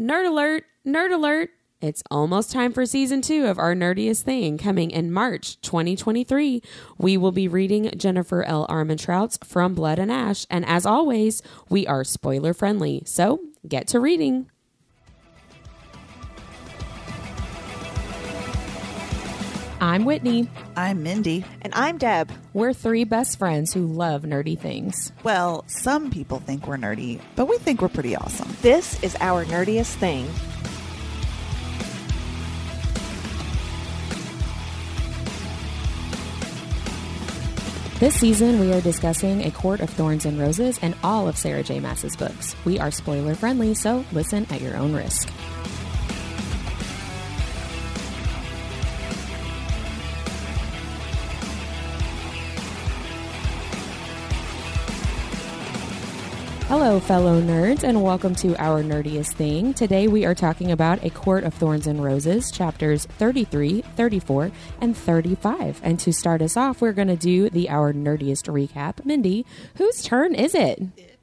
Nerd alert, nerd alert. It's almost time for season two of Our Nerdiest Thing coming in March 2023. We will be reading Jennifer L. Armentrout's From Blood and Ash. And as always, we are spoiler friendly. So get to reading. I'm Whitney. I'm Mindy. And I'm Deb. We're three best friends who love nerdy things. Well, some people think we're nerdy, but we think we're pretty awesome. This is our nerdiest thing. This season, we are discussing A Court of Thorns and Roses and all of Sarah J. Maas's books. We are spoiler friendly, so listen at your own risk. Hello, fellow nerds, and welcome to our nerdiest thing. Today we are talking about A Court of Thorns and Roses, chapters 33, 34, and 35. And to start us off, we're going to do the Our Nerdiest recap. Mindy, whose turn is it? it?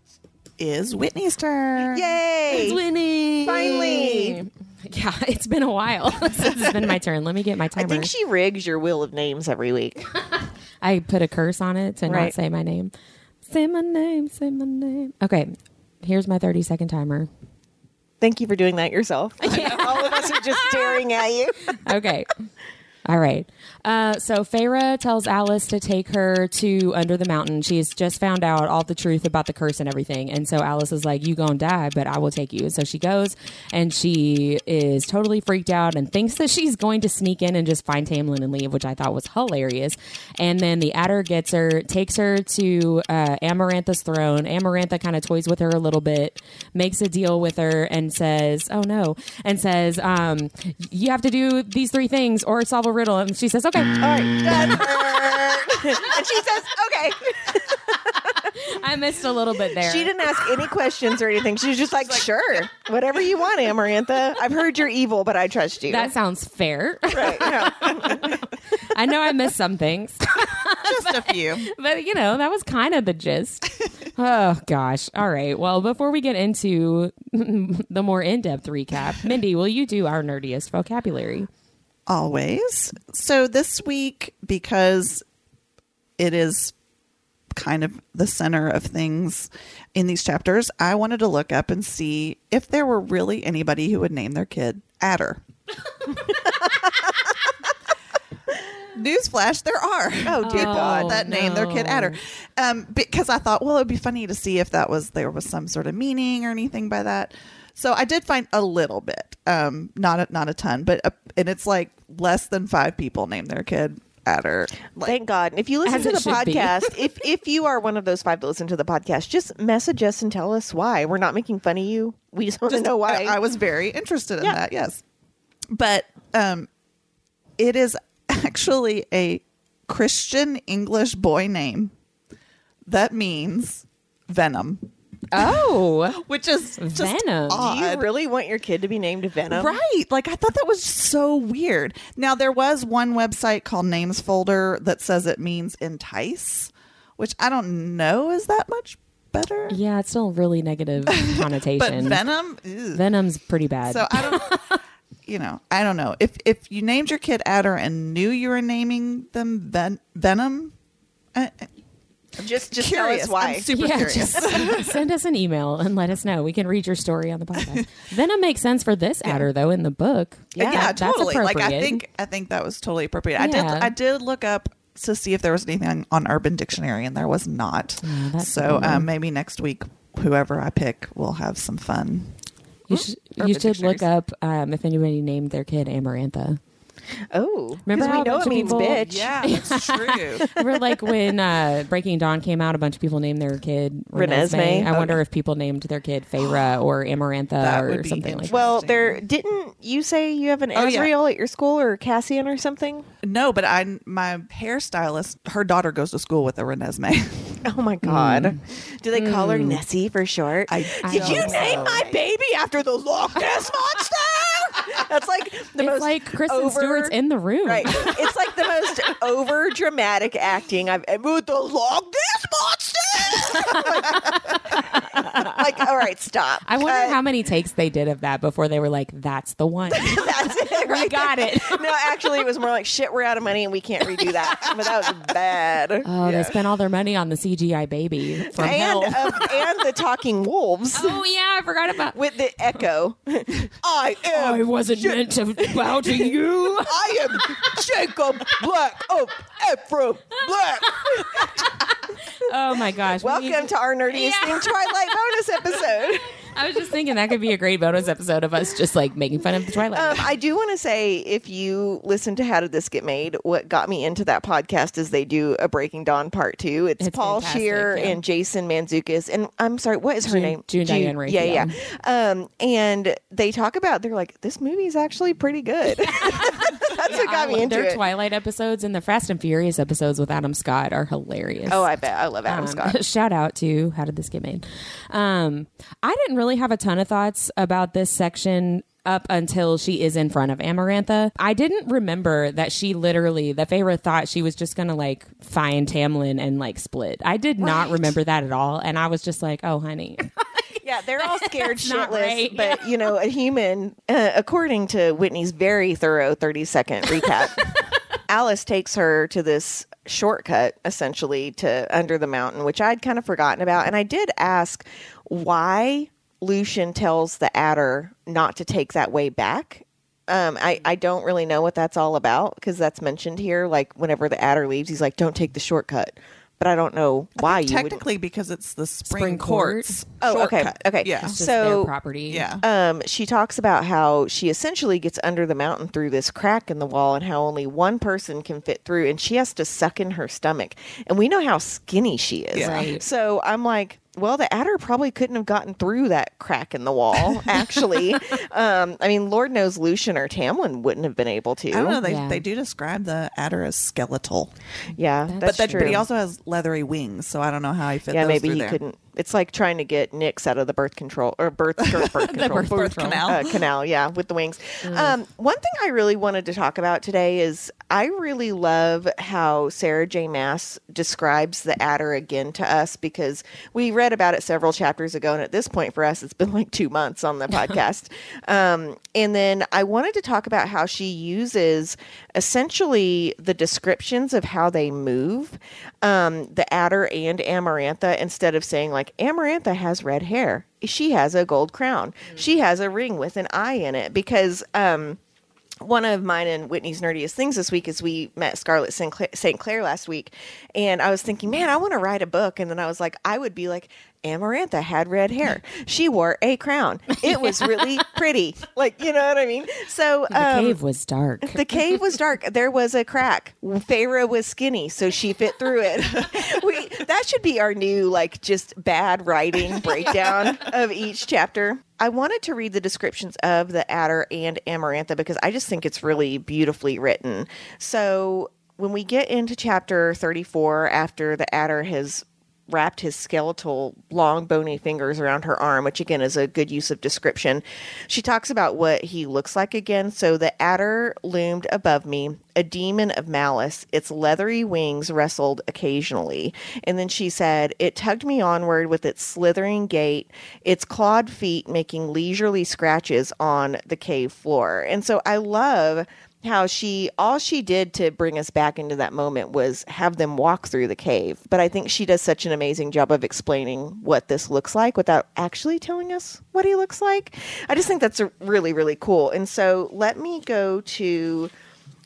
Is Whitney's turn. Yay! It's Whitney! Finally! Yeah, it's been a while since it's been my turn. Let me get my timer. I think she rigs your wheel of names every week. I put a curse on it to not say my name. Say my name, say my name. Okay, here's my 30 second timer. Thank you for doing that yourself. All of us are just staring at you. okay. All right. Uh, so Feyre tells Alice to take her to under the mountain. She's just found out all the truth about the curse and everything. And so Alice is like, You gonna die, but I will take you. So she goes and she is totally freaked out and thinks that she's going to sneak in and just find Tamlin and leave, which I thought was hilarious. And then the Attor gets her, takes her to uh, Amarantha's throne. Amarantha kind of toys with her a little bit, makes a deal with her, and says, "Oh no," and says, um, "You have to do these three things or solve a riddle." And she says, "Okay." All right, done. and she says, okay. I missed a little bit there. She didn't ask any questions or anything. She was just like, sure, whatever you want, Amarantha. I've heard you're evil, but I trust you. that sounds fair. right. yeah. I know I missed some things, Just a few. but you know that was kind of the gist. Oh gosh! All right. Well, before we get into the more in-depth recap, Mindy, will you do our nerdiest vocabulary? Always. So this week, because it is kind of the center of things in these chapters, I wanted to look up and see if there were really anybody who would name their kid Attor. Newsflash, there are. Oh, dear Oh, God. that name their kid. Attor. Um, because I thought, well, it'd be funny to see if that was there was some sort of meaning or anything by that. So I did find a little bit, um, not a, not a ton, but uh and it's like less than five people name their kid Attor. Like, Thank God. And if you listen to the podcast, if if you are one of those five that listen to the podcast, just message us and tell us why. We're not making fun of you. We just want to know why. I, I was very interested in Yeah. that. Yes, but um, it is actually a Christian English boy name that means venom, Oh, which is just Venom. Do odd. Do you really want your kid to be named Venom? Right. Like I thought that was so weird. Now there was one website called Names Folder that says it means entice, which I don't know is that much better. yeah, it's still really negative connotation. But connotation. venom, ew. Venom's pretty bad. So I don't you know, I don't know. If if you named your kid Attor and knew you were naming them ven- Venom, I, I'm just just curious. tell us why. I'm super yeah, curious. just send us an email and let us know. We can read your story on the podcast. Venom makes sense for this Attor though in the book. yeah, That- that's totally. Like I think I think that was totally appropriate. I did I did look up to see if there was anything on Urban Dictionary, and there was not. Oh, so um, maybe next week, whoever I pick will have some fun. you should, you should look up um, if anybody named their kid Amarantha. Oh, Remember 'cause how we a know bunch it of means people- bitch. Yeah, that's true. Remember, like when uh, Breaking Dawn came out, a bunch of people named their kid Renesmee. Renesmee. I wonder if people named their kid Feyre or Amarantha That or something like that. Well, there didn't you say you have an Oh, yeah. At your school or Cassian or something? no, but I my hairstylist, her daughter goes to school with a Renesmee. Oh my God! Do they call her Nessie for short? I- I Did don't you know. name my baby after the Loch Ness monster? That's like the it's most like Kristen over- Stewart's in the room. Right. It's like the most over dramatic acting I've ever the Loch Ness monster. like all right, stop. I wonder Cut. how many takes they did of that before they were like, "That's the one." That's it. we got it. no, actually, it was more like shit. We're out of money and we can't redo that. But that was bad. Oh, they spent all their money on the CGI baby from hell. and uh, and the talking wolves oh yeah, I forgot about. with the echo. I am. I wasn't meant to bow to you. I am Jacob Black of Ephraim Black. Oh my gosh! we Welcome to our nerdiest Yeah. thing Twilight bonus episode. I was just thinking that could be a great bonus episode of us just like making fun of the Twilight. Um, I do want to say, if you listen to How Did This Get Made, what got me into that podcast is they do a Breaking Dawn part two. It's, It's Paul Scheer yeah. and Jason Mantzoukas, and I'm sorry, what is her June- name? June Diane Yeah, yeah. Raphael. Um, and they talk about they're like, this movie's actually pretty good. That's what got me into Their it. Twilight episodes and the Fast and Furious episodes with Adam Scott are hilarious. oh, I bet I love Adam Um, Scott. Shout out to How Did This Get Made? Um, I didn't really have a ton of thoughts about this section up until she is in front of Amarantha. I didn't remember that she literally, that Feyre thought she was just going to like find Tamlin and like split. I did not remember that at all. And I was just like, oh, honey. Yeah, they're all scared shitless. right. But you know, a human, uh, according to Whitney's very thorough thirty second recap, Alice takes her to this shortcut essentially to under the mountain, which I'd kind of forgotten about, and I did ask why Lucien tells the Attor not to take that way back. Um, I, I don't really know what that's all about because that's mentioned here. Like whenever the Attor leaves, he's like, "Don't take the shortcut," but I don't know why you would. Technically, because it's the spring, Spring Court? courts. Oh, okay, shortcut. okay. Yeah. It's just So- their property. Yeah. um, she talks about how she essentially gets under the mountain through this crack in the wall and how only one person can fit through and she has to suck in her stomach. And we know how skinny she is. Yeah. Right. So I'm like, well, the Attor probably couldn't have gotten through that crack in the wall, actually. um, I mean, Lord knows Lucien or Tamlin wouldn't have been able to. I don't know. They, Yeah. they do describe the Attor as skeletal, Yeah, That's that's but that, true. but he also has leathery wings, so I don't know how he fit. yeah, those maybe through he there. couldn't. It's like trying to get Nyx out of the birth control or birth, birth, birth control. birth Birth control. canal. uh, canal, yeah, with the wings. Um, one thing I really wanted to talk about today is I really love how Sarah J. Maas describes the Attor again to us because we read about it several chapters ago, and at this point for us, it's been like two months on the podcast. um, and then I wanted to talk about how she uses essentially the descriptions of how they move, um, the Attor and Amarantha, instead of saying like Amarantha has red hair, she has a gold crown, she has a ring with an eye in it, because. Um, one of mine and Whitney's nerdiest things this week is we met Scarlett St. Clair, St. Clair last week, and I was thinking, man, I want to write a book, and then I was like, I would be like, Amarantha had red hair. She wore a crown. It was really pretty, like you know what I mean. So The um, cave was dark. the cave was dark. There was a crack. Feyre was skinny, so she fit through it. we, that should be our new, like, just bad writing breakdown of each chapter. I wanted to read the descriptions of the Attor and Amarantha because I just think it's really beautifully written. So when we get into chapter 34, after the Attor has wrapped his skeletal, long, bony fingers around her arm, which again is a good use of description. She talks about what he looks like again. So the Attor loomed above me, a demon of malice. Its leathery wings wrestled occasionally. And then she said, It tugged me onward with its slithering gait, its clawed feet making leisurely scratches on the cave floor. And so I love how she all she did to bring us back into that moment was have them walk through the cave. But i think she does such an amazing job of explaining what this looks like without actually telling us what he looks like. I just think that's a really really cool. And so let me go to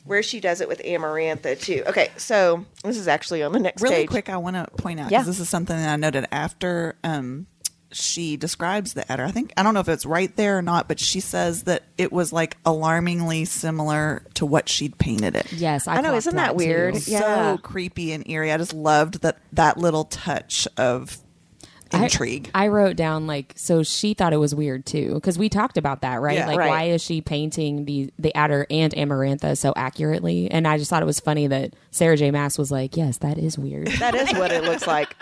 where she does it with amarantha too. Okay so this is actually on the next Really page. quick, I want to point out Yeah. because this is something that I noted after um, she describes the Attor. I think I don't know if it's right there or not, but she says that it was like alarmingly similar to what she'd painted it. yes, I, I know, isn't that too. weird? Yeah. So creepy and eerie. I just loved that that little touch of I- intrigue. I, wrote down like so she thought it was weird too because we talked about that right Yeah. like Right. why is she painting the the Attor and amarantha so accurately and I just thought it was funny that Sarah J Maas was like yes that is weird That is what it looks like.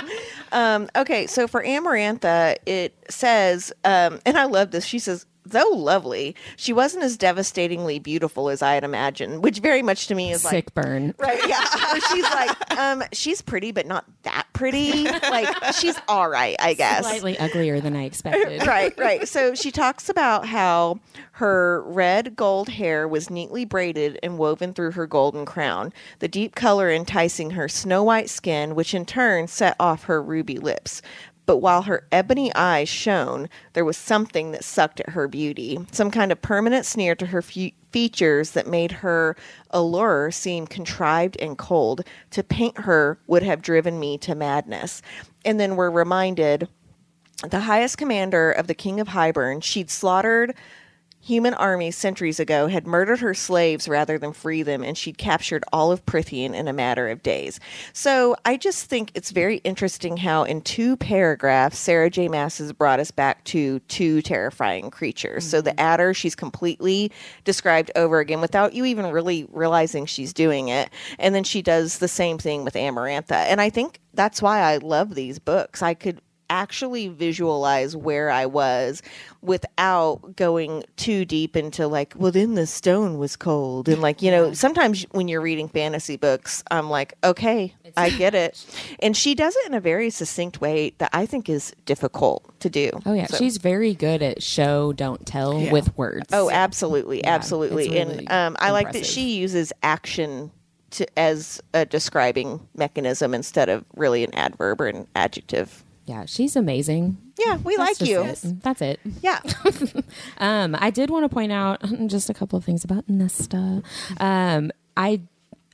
Um, okay, so for Amarantha, it says, um, and I love this. She says, though lovely, she wasn't as devastatingly beautiful as I had imagined, which very much to me is like Sick burn. Right, yeah. She's like, um, she's pretty, but not that pretty. Like, she's all right, I guess. Slightly uglier than I expected. Right, right. So she talks about how her red gold hair was neatly braided and woven through her golden crown, the deep color enticing her snow white skin, which in turn set off her ruby lips. But while her ebony eyes shone, there was something that sucked at her beauty, some kind of permanent sneer to her fe- features that made her allure seem contrived and cold. To paint her would have driven me to madness. And then we're reminded the highest commander of the king of Hybern, she'd slaughtered human armies centuries ago, had murdered her slaves rather than free them, and she'd captured all of Prythian in a matter of days. So I just think it's very interesting how in two paragraphs, Sarah J. Maas has brought us back to two terrifying creatures. So the mm-hmm. Attor, she's completely described over again without you even really realizing she's doing it. And then she does the same thing with Amarantha. And I think that's why I love these books. I could actually visualize where I was without going too deep into like, well, then the stone was cold. And like, you know, sometimes when you're reading fantasy books, I'm like, okay, I get it. And she does it in a very succinct way that I think is difficult to do. Oh yeah, So- she's very good at show don't tell Yeah. with words. Oh, absolutely, Yeah, absolutely. really and um, I like that she uses action to as a describing mechanism instead of really an adverb or an adjective. Yeah, she's amazing. Yeah, we That's like you. it. That's it. Yeah. Um, I did want to point out just a couple of things about Nesta. Um, I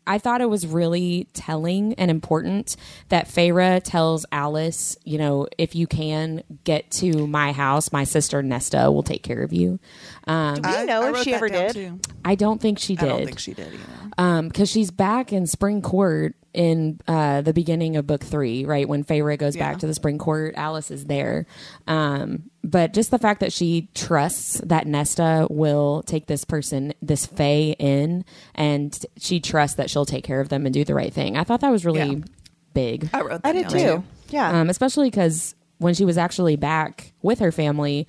I thought it was really telling and important that Feyre tells Alice, you know, if you can get to my house, my sister Nesta will take care of you. Um, Do you know if wrote she ever did? too. I don't think she did. I don't think she did either. Um, because she's back in Spring Court in uh, the beginning of book three, right? When Feyre goes Yeah. back to the Spring Court, Alice is there. Um, but just the fact that she trusts that Nesta will take this person, this Fae, in, and she trusts that she'll take care of them and do the right thing. I thought that was really Yeah. big. I wrote that I did down, too. Yeah. Um, especially because when she was actually back with her family,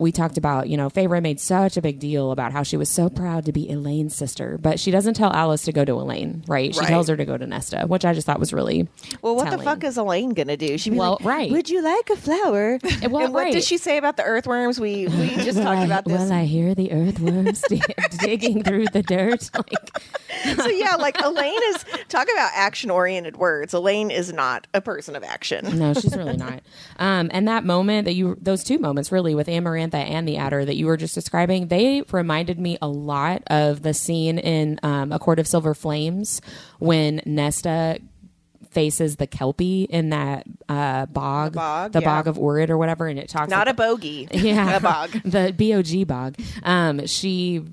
we talked about, you know, Feyre made such a big deal about how she was so proud to be Elain's sister, but she doesn't tell Alice to go to Elain, right? She Right. tells her to go to Nesta, which I just thought was really well, what the fuck is Elain gonna do? She'd be Well, like, right. Would you like a flower? well, and what right. did she say about the earthworms? We we just Will talked I, about this. Will I hear the earthworms di- digging through the dirt? Like, so yeah, like Elain is talk about action oriented words. Elain is not a person of action. no, she's really not. Um, and that moment that you, those two moments really with Amarantha and the Attor that you were just describing, they reminded me a lot of the scene in um, A Court of Silver Flames when Nesta faces the kelpie in that uh, bog, The bog, the yeah. bog of Oorid or whatever, and it talks Not a about- bogey. yeah, a bog. the bog bog. Um, she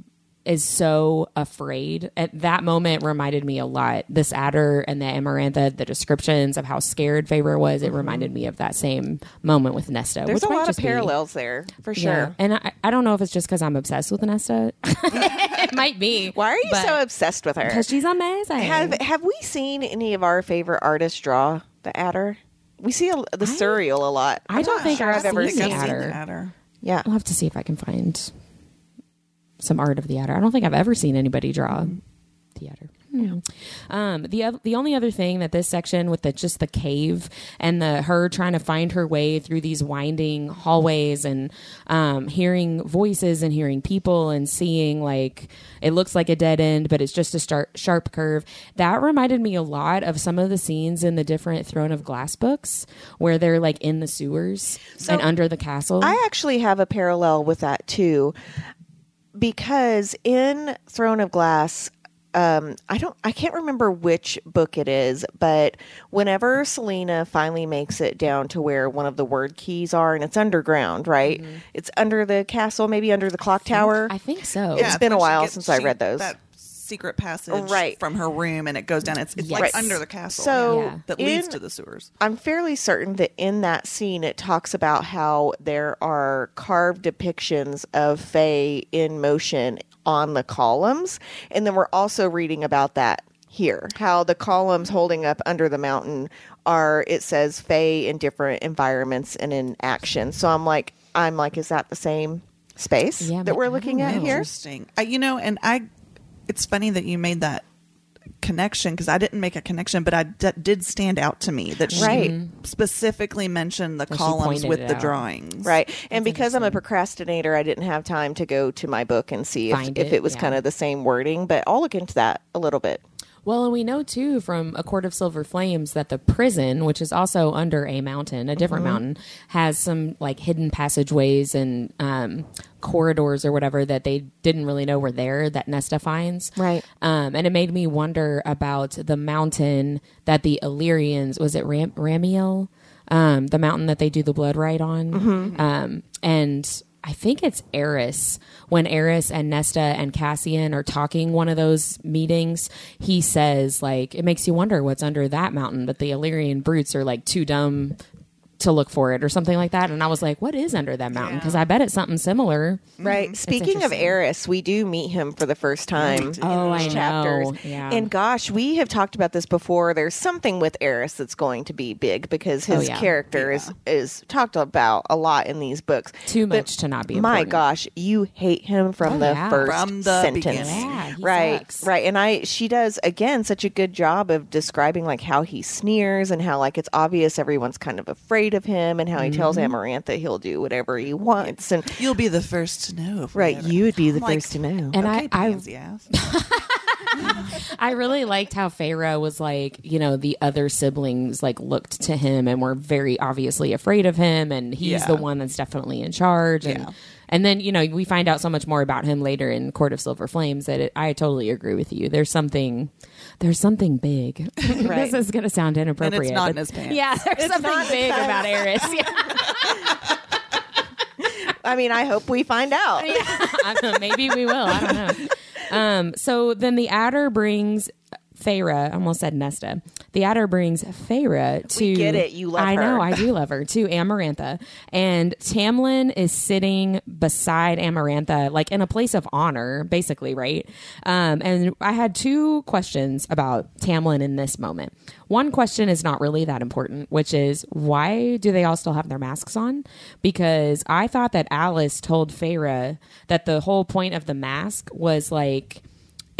is so afraid. At that moment, reminded me a lot. This Attor and the amarantha, the descriptions of how scared Feyre was. It mm-hmm. reminded me of that same moment with Nesta. There's a lot of just be- parallels there for Yeah. sure. And I, I don't know if it's just because I'm obsessed with Nesta. it might be. Why are you so obsessed with her? Because she's amazing. Have Have we seen any of our favorite artists draw the Attor? We see a, the surreal a lot. I I'm don't think sure I've I've ever seen seen the I've seen the Attor. Yeah. I'll have to see if I can find some art of the Attor. I don't think I've ever seen anybody draw the Attor. Hmm. Um, the the only other thing that this section with the just the cave and the her trying to find her way through these winding hallways and um, hearing voices and hearing people and seeing like it looks like a dead end but it's just a start, sharp curve that reminded me a lot of some of the scenes in the different Throne of Glass books where they're like in the sewers So, and under the castle. I actually have a parallel with that too, because in Throne of Glass, um, I don't, I can't remember which book it is, but whenever Celaena finally makes it down to where one of the Wyrdkeys are, and it's underground, right? It's under the castle, maybe under the clock tower. I think so. It's Yeah, been a when she while gets- since I she- read those. That secret passage Right. from her room, and it goes down. It's, it's Yes. like Right. under the castle. So Yeah. that leads in- to the sewers. I'm fairly certain that in that scene it talks about how there are carved depictions of Fae in motion on the columns. And then we're also reading about that here. How the columns holding up under the mountain are it says Fae in different environments and in action. So I'm like I'm like, is that the same? space Yeah, that we're looking at here. Interesting. I, you know, and I, it's funny that you made that connection because I didn't make a connection, but I d- did stand out to me that she Right. specifically mentioned the That she columns with the out. drawings. Right. And because I'm a procrastinator, I didn't have time to go to my book and see if, Find if it, it was yeah. kind of the same wording, but I'll look into that a little bit. Well, and we know too from A Court of Silver Flames that the prison, which is also under a mountain, a different Mm-hmm. mountain, has some like hidden passageways and um, corridors or whatever that they didn't really know were there that Nesta finds. Right. Um, and it made me wonder about the mountain that the Illyrians, was it Ram- Ramiel? Um, the mountain that they do the blood rite on. Mm-hmm. Um, and I think it's Eris. When Eris and Nesta and Cassian are talking one of those meetings, he says, like, it makes you wonder what's under that mountain, but the Illyrian brutes are like too dumb to look for it or something like that. And I was like, what is under that mountain? Because I bet it's something similar. Right. Speaking of interesting. Eris, we do meet him for the first time oh, in Oh, I these know. chapters. Yeah. And gosh, we have talked about this before. There's something with Eris that's going to be big because oh, his Oh, yeah. character is is talked about a lot in these books. Too But much to not be My important. gosh, you hate him from Oh, the yeah. first From the sentence. beginning. Yeah, he right, sucks. right. And I she does again such a good job of describing like how he sneers and how like it's obvious everyone's kind of afraid of him and how he tells Mm-hmm. Amarantha he'll do whatever he wants and You'll be the first to know. if right, ever- you would be the I'm like, first to know. And okay, I, I pansy. I really liked how Feyre was like, you know, the other siblings like looked to him and were very obviously afraid of him, and he's Yeah. the one that's definitely in charge. And Yeah. and then you know we find out so much more about him later in Court of Silver Flames that it, I totally agree with you. There's something, there's something big. Right. this is going to sound inappropriate, not in his pants. Yeah, there's It's something big because- about Eris. Yeah. I mean, I hope we find out. I don't know, maybe we will. I don't know. Um, so then the Attor brings Feyre. I almost said Nesta. The Attor brings Feyre to. We get it. You love I her. know. I do love her to Amarantha, and Tamlin is sitting beside Amarantha, like in a place of honor, basically, right? Um, and I had two questions about Tamlin in this moment. One question is not really that important, which is why do they all still have their masks on? Because I thought that Alice told Feyre that the whole point of the mask was like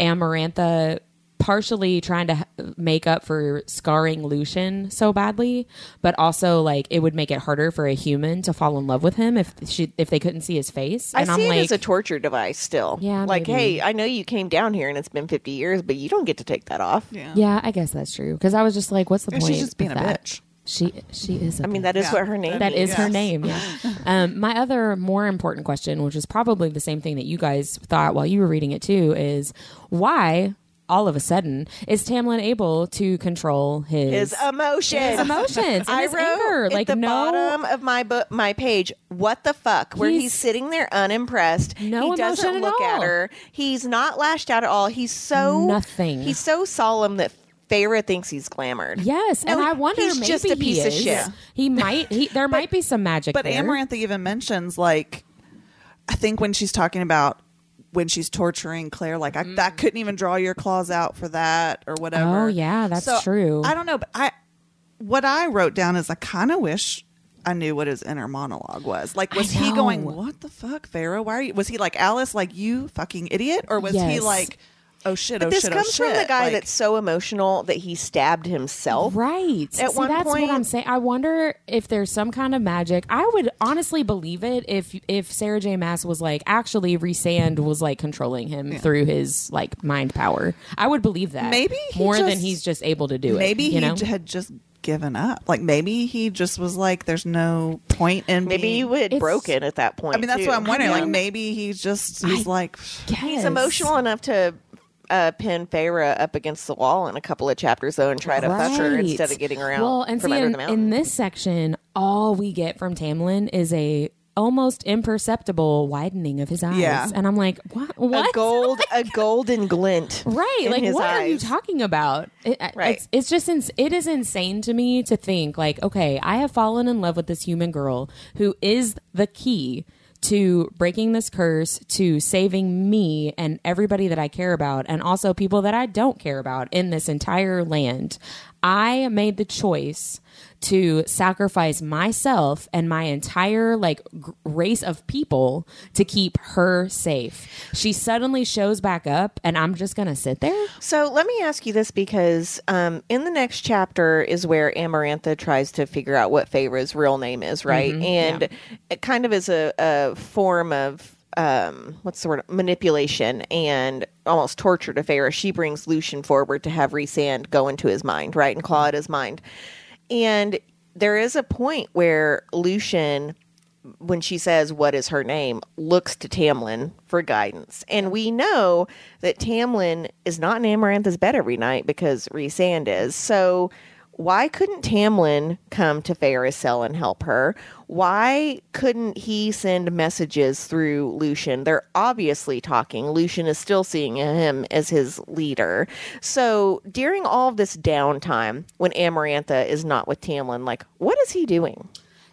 Amarantha partially trying to make up for scarring Lucien so badly, but also like it would make it harder for a human to fall in love with him if she if they couldn't see his face. I And see I'm it like, as a torture device still. Yeah, Like, maybe. hey, I know you came down here and it's been 50 years, but you don't get to take that off. Yeah. yeah, I guess that's true. Because I was just like, what's the And point? she's just being a that? bitch. She she is. I I mean, that is Yeah. what her name That means. is her name. Yeah. um, my other more important question, which is probably the same thing that you guys thought while you were reading it too, is why all of a sudden is Tamlin able to control his, His emotions. his emotions? and I his wrote anger? at Like the no. bottom of my book, my page. What the fuck? Where he's, He's- sitting there unimpressed. No he doesn't emotion at look at her. He's not lashed out at all. He's so Nothing. He's so solemn that Feyre thinks he's glamored. Yes, No, and I wonder he's maybe just a piece he of is. shit. He might. He there might be some magic But there. Amarantha even mentions like, I think when she's talking about when she's torturing Clare, like I, that couldn't even draw your claws out for that or whatever. Mm. Oh, yeah, that's So, true. I don't know, but I what I wrote down is I kind of wish I knew what his inner monologue was. Like, was he going, "What the fuck, Feyre? Why are you?" Was he like Alice, like you fucking idiot, or was he like, "Oh shit, But oh this shit, oh, comes oh shit"? from the guy Like, that's so emotional that he stabbed himself. Right. At See, one that's point- what I'm saying. I wonder if there's some kind of magic. I would honestly believe it if if Sarah J. Maas was like actually Rhysand was like controlling him through his like mind power. I would believe that. Maybe he more than he's just able to do it. maybe you he know? j- had just given up. Like maybe he just was like, "There's no point in Maybe being- you had broken at that point. I mean, that's too. what I'm wondering. I Like maybe he's just he's I- like, He's emotional enough to uh, pin Feyre up against the wall in a couple of chapters, though, and try to fuck her instead of getting her out Well, and see, in, in this section, all we get from Tamlin is a almost imperceptible widening of his eyes. Yeah. And I'm like, what? What? a gold, a golden glint, Right. Like, what are you eyes. talking about? It, Right. It's, it's just, ins- it is insane to me to think, like, okay, I have fallen in love with this human girl who is the key to breaking this curse, to saving me and everybody that I care about, and also people that I don't care about in this entire land. I made the choice to sacrifice myself and my entire like g- race of people to keep her safe. She suddenly shows back up and I'm just going to sit there? So let me ask you this because um, in the next chapter is where Amarantha tries to figure out what Feyre's real name is, right? and it kind of is a, a form of um, what's the word manipulation and almost torture to Feyre. She brings Lucien forward to have Rhysand go into his mind, right, and claw at his mind. And there is a point where Lucien when she says what is her name looks to Tamlin for guidance. And we know that Tamlin is not in Amarantha's bed every night because Rhysand is. So why couldn't Tamlin come to Feyre's cell and help her? Why couldn't he send messages through Lucien? They're obviously talking. Lucien is still seeing him as his leader. So during all this downtime, when Amarantha is not with Tamlin, like, what is he doing?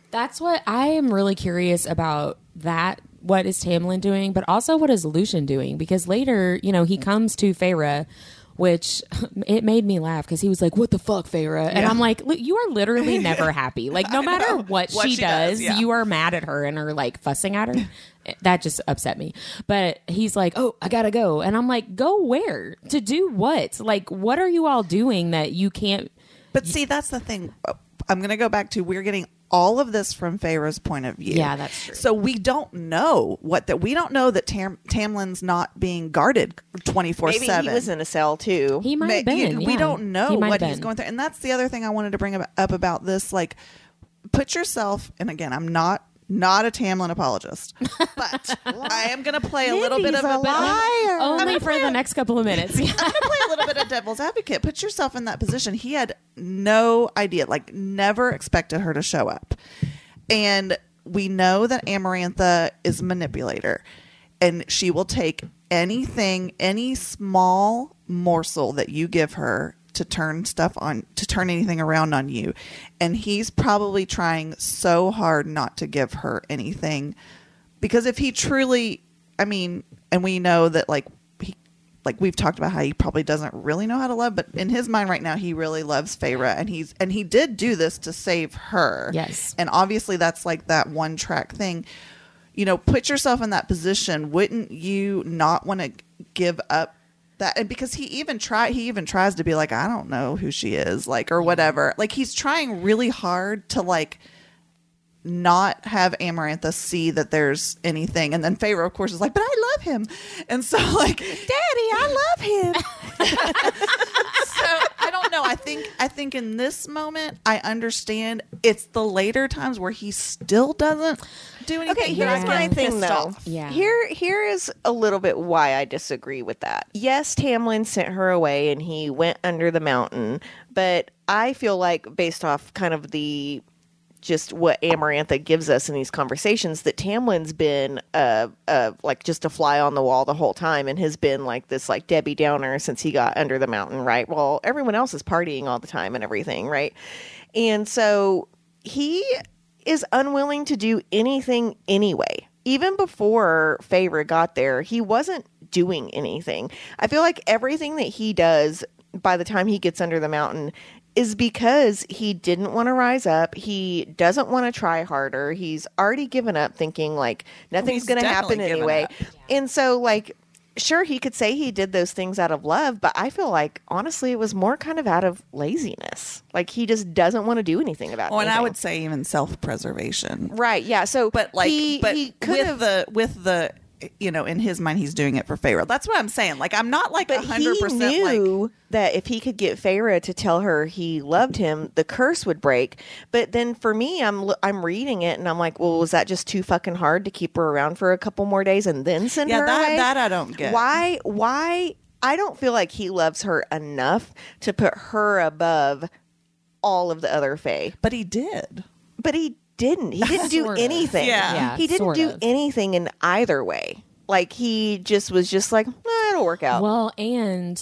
That's what I am really curious about that. What is Tamlin doing? But also, what is Lucien doing? Because later, you know, he comes to Feyre, which it made me laugh because he was like, "What the fuck, Feyre?" And I'm like, "You are literally never happy. Like, no matter what, What she, she does, does, yeah. you are mad at her and are like fussing at her." that just upset me. But he's like, "Oh, I gotta go," and I'm like, "Go where? To do what? Like, what are you all doing that you can't?" But see, that's the thing. I'm going to go back to we're getting all of this from Feyre's point of view. Yeah, that's true. So we don't know what that we don't know that Tam, Tamlin's not being guarded 24 Maybe seven. he was in a cell too. He might Ma- have been. you- We yeah. don't know He what he's going through, and that's the other thing I wanted to bring up about this. Like, put yourself, and again, I'm not not a Tamlin apologist, but I am going to play a little bit of a a, liar. Only for the next couple of minutes. I'm going to play a little bit of devil's advocate. Put yourself in that position. He had no idea, like, never expected her to show up. And we know that Amarantha is a manipulator, and she will take anything, any small morsel that you give her to turn stuff on, to turn anything around on you. And he's probably trying so hard not to give her anything because if he truly, I mean, and we know that, like, he like we've talked about how he probably doesn't really know how to love, but in his mind right now, he really loves Feyre, and he's and he did do this to save her. Yes. and obviously that's like that one track thing. You know, put yourself in that position. Wouldn't you not want to give up that? And because he even try he even tries to be like, I don't know who she is, like or mm-hmm. whatever. Like he's trying really hard to like not have Amarantha see that there's anything. And then Feyre, of course, is like, but I love him. And so, like, Daddy, I love him. so I don't know. I think I think in this moment, I understand it's the later times where he still doesn't do anything. Okay, but here's I'm my thing though. off. Yeah. Here here is a little bit why I disagree with that. Yes, Tamlin sent her away and he went under the mountain, but I feel like based off kind of the just what Amarantha gives us in these conversations that Tamlin's been uh uh like just a fly on the wall the whole time and has been like this like Debbie Downer since he got under the mountain, right? Well, everyone else is partying all the time and everything, right? And so he is unwilling to do anything anyway. Even before Feyre got there, he wasn't doing anything. I feel like everything that he does by the time he gets under the mountain is because he didn't want to rise up. He doesn't want to try harder. He's already given up thinking like nothing's going to happen anyway. up. And so like sure he could say he did those things out of love, but I feel like honestly it was more kind of out of laziness. Like he just doesn't want to do anything about it. Well, and I would say even self preservation. Right, yeah. So but like he, but he could with the with the you know in his mind he's doing it for Feyre. That's what I'm saying. Like I'm not like a but hundred percent like knew that if he could get Feyre to tell her he loved him, the curse would break. But then for me, I'm I'm reading it and I'm like, well, was that just too fucking hard to keep her around for a couple more days and then send yeah her that away? that I don't get. Why? Why? I don't feel like he loves her enough to put her above all of the other Fae. But he did. But he didn't. He didn't do Sort of. anything. Yeah. Yeah, he didn't sort do of. anything in either way. Like he just was just like, "Eh, it'll work out. Well, and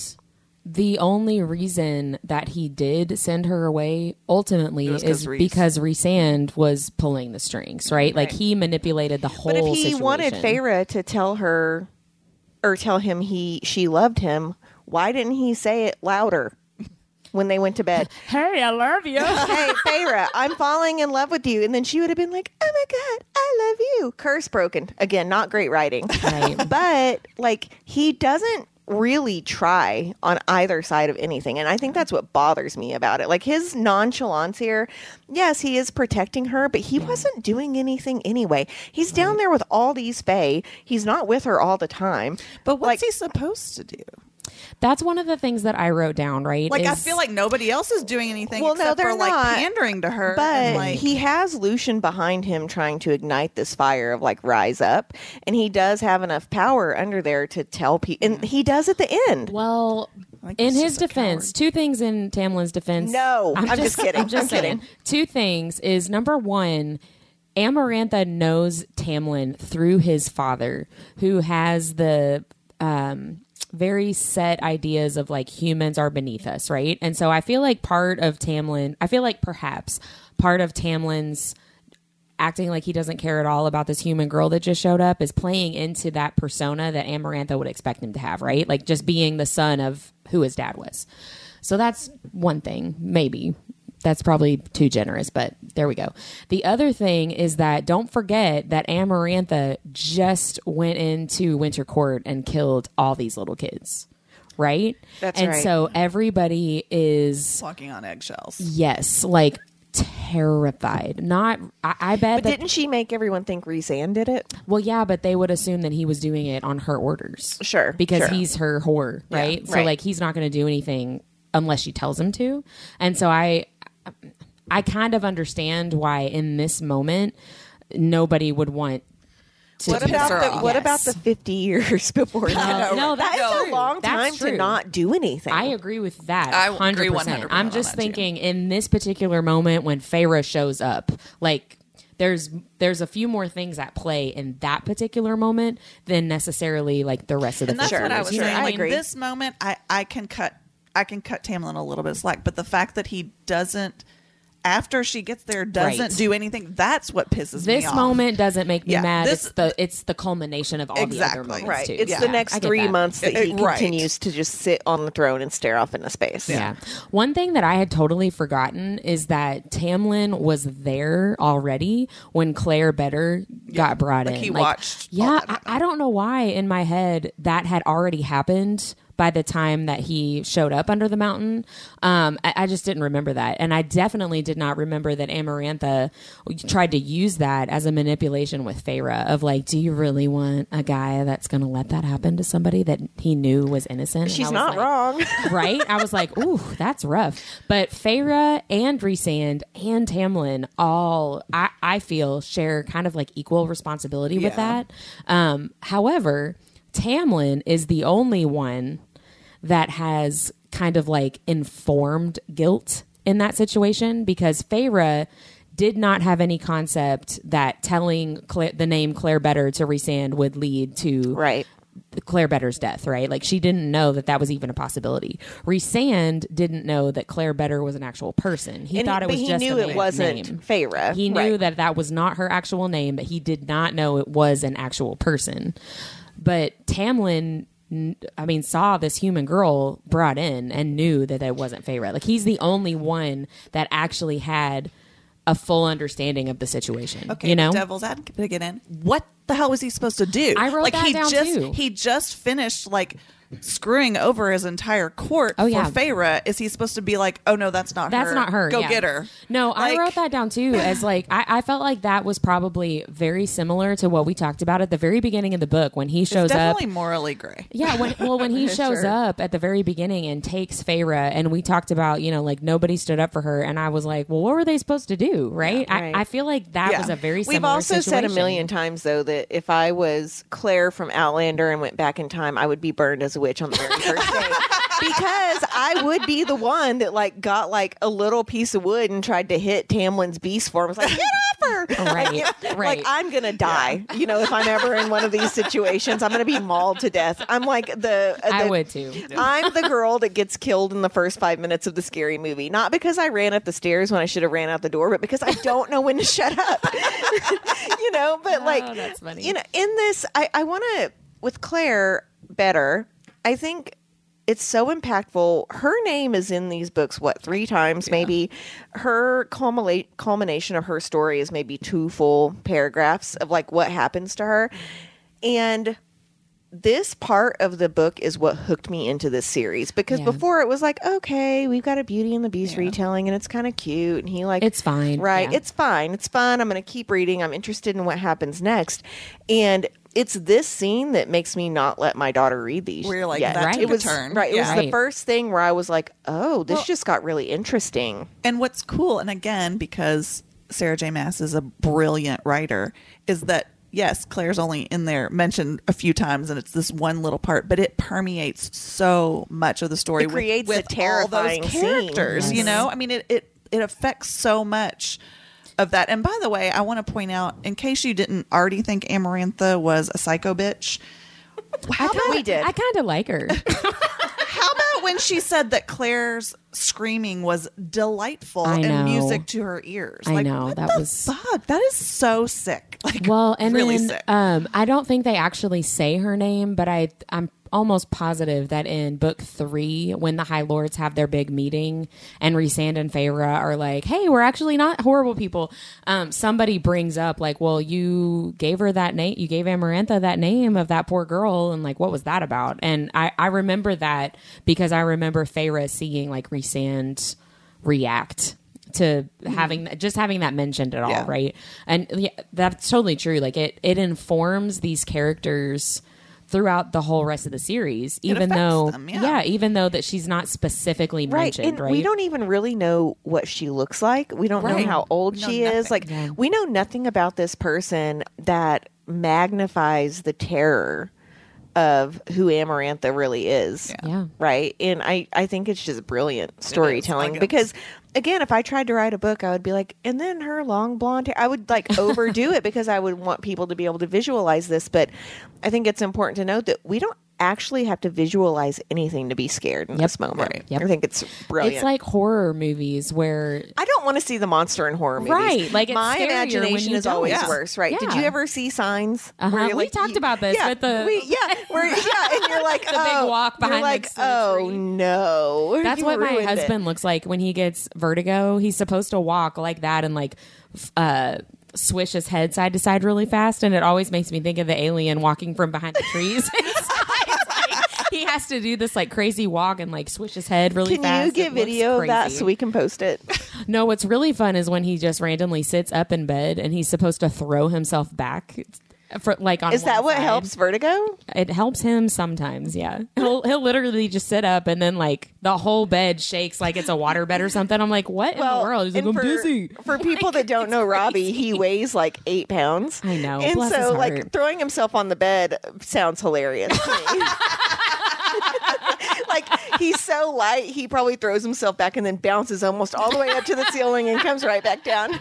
the only reason that he did send her away ultimately was 'cause is Rhys. because Rhysand was pulling the strings, right? Like he manipulated the whole but if he situation. wanted Feyre to tell her or tell him he she loved him, why didn't he say it louder? When they went to bed. Hey, I love you. hey, Feyre, I'm falling in love with you. And then she would have been like, oh my God, I love you. Curse broken. Again, not great writing. Right. But like, he doesn't really try on either side of anything. And I think that's what bothers me about it. Like, his nonchalance here, yes, he is protecting her, but he wasn't doing anything anyway. He's down there with all these Fae. He's not with her all the time. But what's Like- he supposed to do? That's one of the things that I wrote down, right? Like, I feel like nobody else is doing anything Well, no, they're for like pandering to her. But and, like, he has Lucien behind him trying to ignite this fire of like rise up. And he does have enough power under there to tell people. And he does at the end. Well, in his defense, coward. two things in Tamlin's defense. No, I'm just kidding. I'm just I'm saying. kidding. Two things is number one, Amarantha knows Tamlin through his father, who has the um, very set ideas of like humans are beneath us, right? And so I feel like part of Tamlin, I feel like perhaps part of Tamlin's acting like he doesn't care at all about this human girl that just showed up is playing into that persona that Amarantha would expect him to have, right? Like just being the son of who his dad was. So that's one thing, maybe. That's probably too generous, but there we go. The other thing is that don't forget that Amarantha just went into Winter Court and killed all these little kids, right? That's and right. so everybody is walking on eggshells. yes, like terrified. Not, I, I bet But that didn't she make everyone think Rhysand did it? well, yeah, but they would assume that he was doing it on her orders. Sure, Because sure. he's her whore, right? so right. like he's not going to do anything unless she tells him to. And so I I kind of understand why in this moment nobody would want to What piss about her the off. what Yes. about the fifty years before that? No, no, that's is a long That's time true. to not do anything. I agree with that. I hundred agree percent. 100% I'm just that, too. thinking in this particular moment when Feyre shows up, like there's there's a few more things at play in that particular moment than necessarily like the rest of the and that's what I Sure, was sure, saying. I Like, agree. this moment, I I can cut I can cut Tamlin a little bit of slack, but the fact that he doesn't after she gets there doesn't Right. do anything. That's what pisses me off. this moment doesn't make me Yeah, mad. this- it's the it's the culmination of all the other Exactly. moments right. too. It's Yeah, the next get three that. months that he Uh, right. continues to just sit on the throne and stare off into space. Yeah. One thing that I had totally forgotten is that Tamlin was there already when Clare Beddor got brought like in. he watched all Yeah, that I. I don't know why in my head that had already happened by the time that he showed up under the mountain. Um, I, I just didn't remember that, and I definitely did not remember that Amarantha tried to use that as a manipulation with Feyre of like, do you really want a guy that's going to let that happen to somebody that he knew was innocent? She's not like- wrong. right? I was like, ooh, that's rough. But Feyre and Rhysand and Tamlin all, I, I feel, share kind of like equal responsibility with that. Um, however, Tamlin is the only one that has kind of like informed guilt in that situation because Feyre did not have any concept that telling Cla- the name Clare Beddor to Rhysand would lead to Right. Clare Beddor's death, right? Like she didn't know that that was even a possibility. Rhysand didn't know that Clare Beddor was an actual person. He And thought it but was he just knew a it wasn't name. Feyre. He knew Right. that that was not her actual name, but he did not know it was an actual person. But Tamlin, I mean, saw this human girl brought in and knew that it wasn't Feyre. Like he's the only one that actually had a full understanding of the situation. Okay, you know, devil's advocate to get in. What the hell was he supposed to do? I wrote like that he down, just too. he just finished like screwing over his entire court Oh, for yeah. Feyre. Is he supposed to be like, oh no, that's not her That's her. not her. Go yeah. get her. No, I wrote that down too as like I, I felt like that was probably very similar to what we talked about at the very beginning of the book when he shows It's up. definitely morally gray. Yeah, when well when he shows Sure. up at the very beginning and takes Feyre and we talked about, you know, like nobody stood up for her and I was like, Well, what were they supposed to do? Right? right. I, I feel like that Yeah. was a very We've similar also said a million times though that if I was Claire from Outlander and went back in time, I would be burned as a witch on the very first day. Because I would be the one that like got like a little piece of wood and tried to hit Tamlin's beast form. I was like, get off her! Right, Like, right. Like I'm gonna die. You know, if I'm ever in one of these situations, I'm gonna be mauled to death. I'm like the. uh, I would too. I'm the girl that gets killed in the first five minutes of the scary movie. Not because I ran up the stairs when I should have ran out the door, but because I don't know when to shut up. you know, but like, Oh, that's funny. you know, in this, I, I want to, with Clare Beddor, I think it's so impactful. Her name is in these books, what, three times maybe? Her culmina- culmination of her story is maybe two full paragraphs of like what happens to her. And this part of the book is what hooked me into this series because Yeah. before it was like, okay, we've got a Beauty and the Beast Yeah. retelling and it's kind of cute. And he like, It's fine, Right. yeah. It's fine. It's fun. I'm going to keep reading. I'm interested in what happens next. And it's this scene that makes me not let my daughter read these. Where you're like, yet. that Right. took it was a turn. right. It was Yeah. the first thing where I was like, "Oh, this Well- just got really interesting." And what's cool, and again, because Sarah J. Maas is a brilliant writer, is that yes, Clare's only in there mentioned a few times, and it's this one little part, but it permeates so much of the story. It creates with, a terrifying all those scene. characters. You know, I mean, it it it affects so much of that. And by the way, I want to point out, in case you didn't already think Amarantha was a psycho bitch. How about, we did. I kind of like her. how about when she said that Clare's screaming was delightful I and know. music to her ears? I like, know, what that the was- fuck. That is so sick. Like, well, and really then sick. um, I don't think they actually say her name, but I I'm almost positive that in book three, when the High Lords have their big meeting and Rhysand and Feyre are like, "Hey, we're actually not horrible people," um, somebody brings up like, "Well, you gave her that name, you gave Amarantha that name of that poor girl, and like, what was that about?" And I I remember that because I remember Feyre seeing like Rhysand react to having just having that mentioned at all, Yeah. right? And yeah, that's totally true. Like it, it informs these characters throughout the whole rest of the series, even though, them, yeah. even though that she's not specifically Right. mentioned, And right? we don't even really know what she looks like. We don't Right. know how old We know she is. Like Yeah. we know nothing about this person that magnifies the terror of who Amarantha really is. Yeah. Right. And I, I think it's just brilliant storytelling because again, if I tried to write a book, I would be like, and then her long blonde hair, I would like overdo it because I would want people to be able to visualize this. But I think it's important to note that we don't actually have to visualize anything to be scared in Yep. this moment. Right. Yep. I think it's brilliant. It's like horror movies where I don't want to see the monster in horror movies. Right, like, it's my imagination is don't. always Yeah. worse. Right? Did you ever see Signs? Uh-huh. We talked about this yeah, with the- we, yeah, where yeah, and you're like The big oh, walk you're behind like oh no, That's You what my ruined it. husband looks like when he gets vertigo. He's supposed to walk like that and like uh, swish his head side to side really fast, and it always makes me think of the alien walking from behind the trees. Like he has to do this like crazy walk and like swish his head really Can fast. Can you get video of that so we can post it? No, what's really fun is when he just randomly sits up in bed and he's supposed to throw himself back. For, like on Is that what side. helps vertigo? It helps him sometimes, yeah. He'll he'll literally just sit up and then like the whole bed shakes like it's a water bed or something. I'm like, what in the world? He's like, I'm for, dizzy. For people that don't know Robbie, he weighs like eight pounds. I know. And Bless so, like, throwing himself on the bed sounds hilarious to me. like, he's so light, he probably throws himself back and then bounces almost all the way up to the ceiling and comes right back down.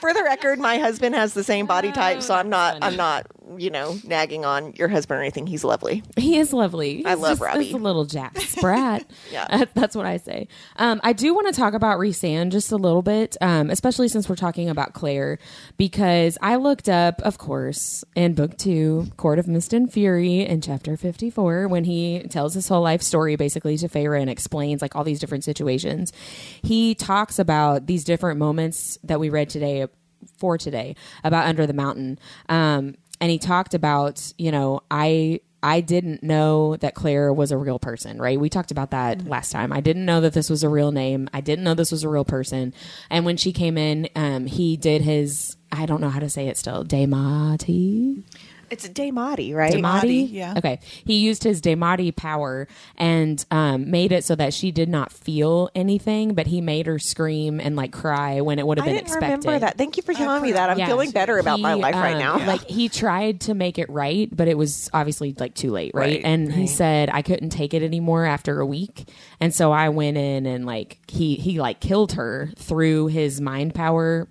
For the record, my husband has the same body type, so I'm not, I'm not, you know, nagging on your husband or anything. He's lovely. He is lovely. I He's love just Robbie. a little jack sprat. Yeah. That's what I say. Um, I do want to talk about Rhysand just a little bit, um, especially since we're talking about Clare, because I looked up, of course, in book two, Court of Mist and Fury, in chapter fifty-four, when he tells his whole life story basically to Feyre and explains like all these different situations. He talks about these different moments that we read today for today about Under the Mountain. Um, and he talked about, you know, I I didn't know that Clare was a real person, right? We talked about that last time. I didn't know that this was a real name. I didn't know this was a real person. And when she came in, um, he did his I don't know how to say it still. Daemati. It's a Daemati, right? Daemati? yeah. Okay. He used his Daemati power and um, made it so that she did not feel anything, but he made her scream and like cry when it would have I been didn't expected. remember that. Thank you for telling me that. I'm Yeah. feeling better about my He, life right um, now. Like he tried to make it right, but it was obviously like too late, right? Right, and he said I couldn't take it anymore after a week, and so I went in and like he he like killed her through his mind power,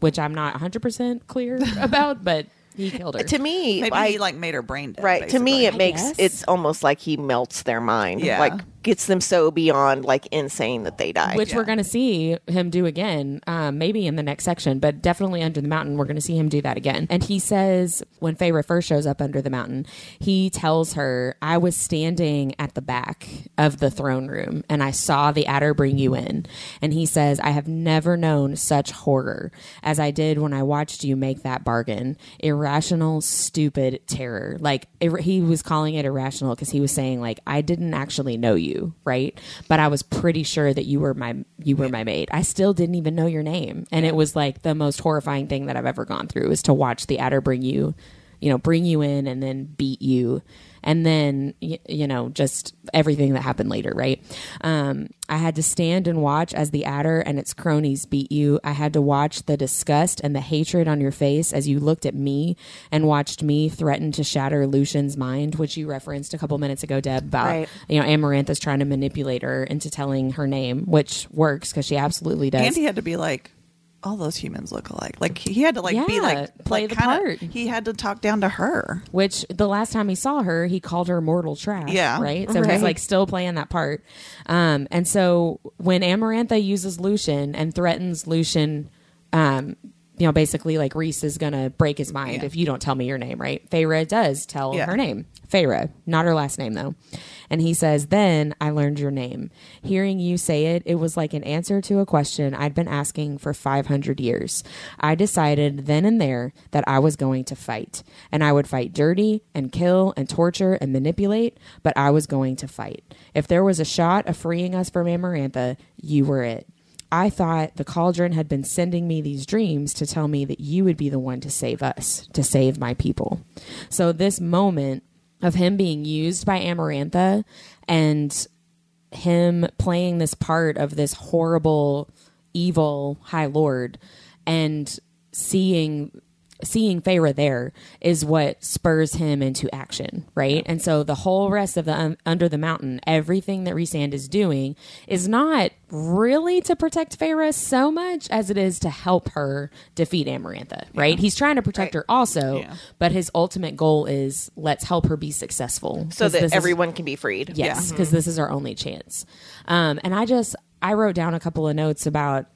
which I'm not 100 percent clear about, but he killed her. to me, Maybe I, he like made her brain dead. right to me basically. it makes guess. it's almost like he melts their mind Yeah. like gets them so beyond like insane that they die. which we're going to see him do again, um, maybe in the next section, but definitely under the mountain. We're going to see him do that again. And he says, when Feyre first shows up under the mountain, he tells her, I was standing at the back of the throne room and I saw the Attor bring you in. And he says, I have never known such horror as I did when I watched you make that bargain. Irrational, stupid terror. Like, ir- he was calling it irrational because he was saying, like, I didn't actually know you, right? But I was pretty sure that you were my you were my mate. I still didn't even know your name, and it was like the most horrifying thing that I've ever gone through is to watch the Attor bring you, you know, bring you in and then beat you, and then y- you know just everything that happened later, right? Um, I had to stand and watch as the Attor and its cronies beat you. I had to watch the disgust and the hatred on your face as you looked at me and watched me threaten to shatter Lucien's mind, which you referenced a couple minutes ago, Deb, about Right. you know, Amarantha's trying to manipulate her into telling her name, which works because she absolutely does. And he had to be like, all those humans look alike. Like he had to like be Yeah, like play like the kinda- part. He had to talk down to her. which the last time he saw her, he called her mortal trash. Yeah. Right. So Right. he's like still playing that part. Um, and so when Amarantha uses Lucien and threatens Lucien, um, you know, basically like Rhys is gonna break his mind Yeah. if you don't tell me your name, right? Feyre does tell Yeah. her name. Feyre, not her last name though. And he says, Then I learned your name. Hearing you say it, it was like an answer to a question I'd been asking for 500 years. I decided then and there that I was going to fight. And I would fight dirty and kill and torture and manipulate, but I was going to fight. If there was a shot of freeing us from Amarantha, you were it. I thought the cauldron had been sending me these dreams to tell me that you would be the one to save us, to save my people. So, this moment of him being used by Amarantha and him playing this part of this horrible, evil High Lord and seeing seeing Feyre there is what spurs him into action, right? And so the whole rest of the um, Under the Mountain, everything that Rhysand is doing is not really to protect Feyre so much as it is to help her defeat Amarantha, right? He's trying to protect Right. her also, Yeah. but his ultimate goal is let's help her be successful. so that this is- everyone can be freed. Yes, because this is our only chance. Um, and I just I wrote down a couple of notes about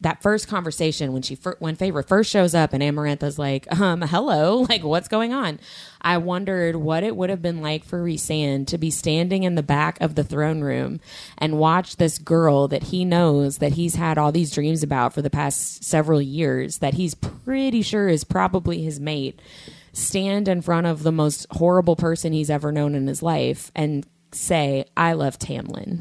that first conversation when she fir- when Feyre first shows up and Amarantha's like, um, hello, like what's going on? I wondered what it would have been like for Rhysand to be standing in the back of the throne room and watch this girl that he knows that he's had all these dreams about for the past several years that he's pretty sure is probably his mate stand in front of the most horrible person he's ever known in his life and say, I love Tamlin.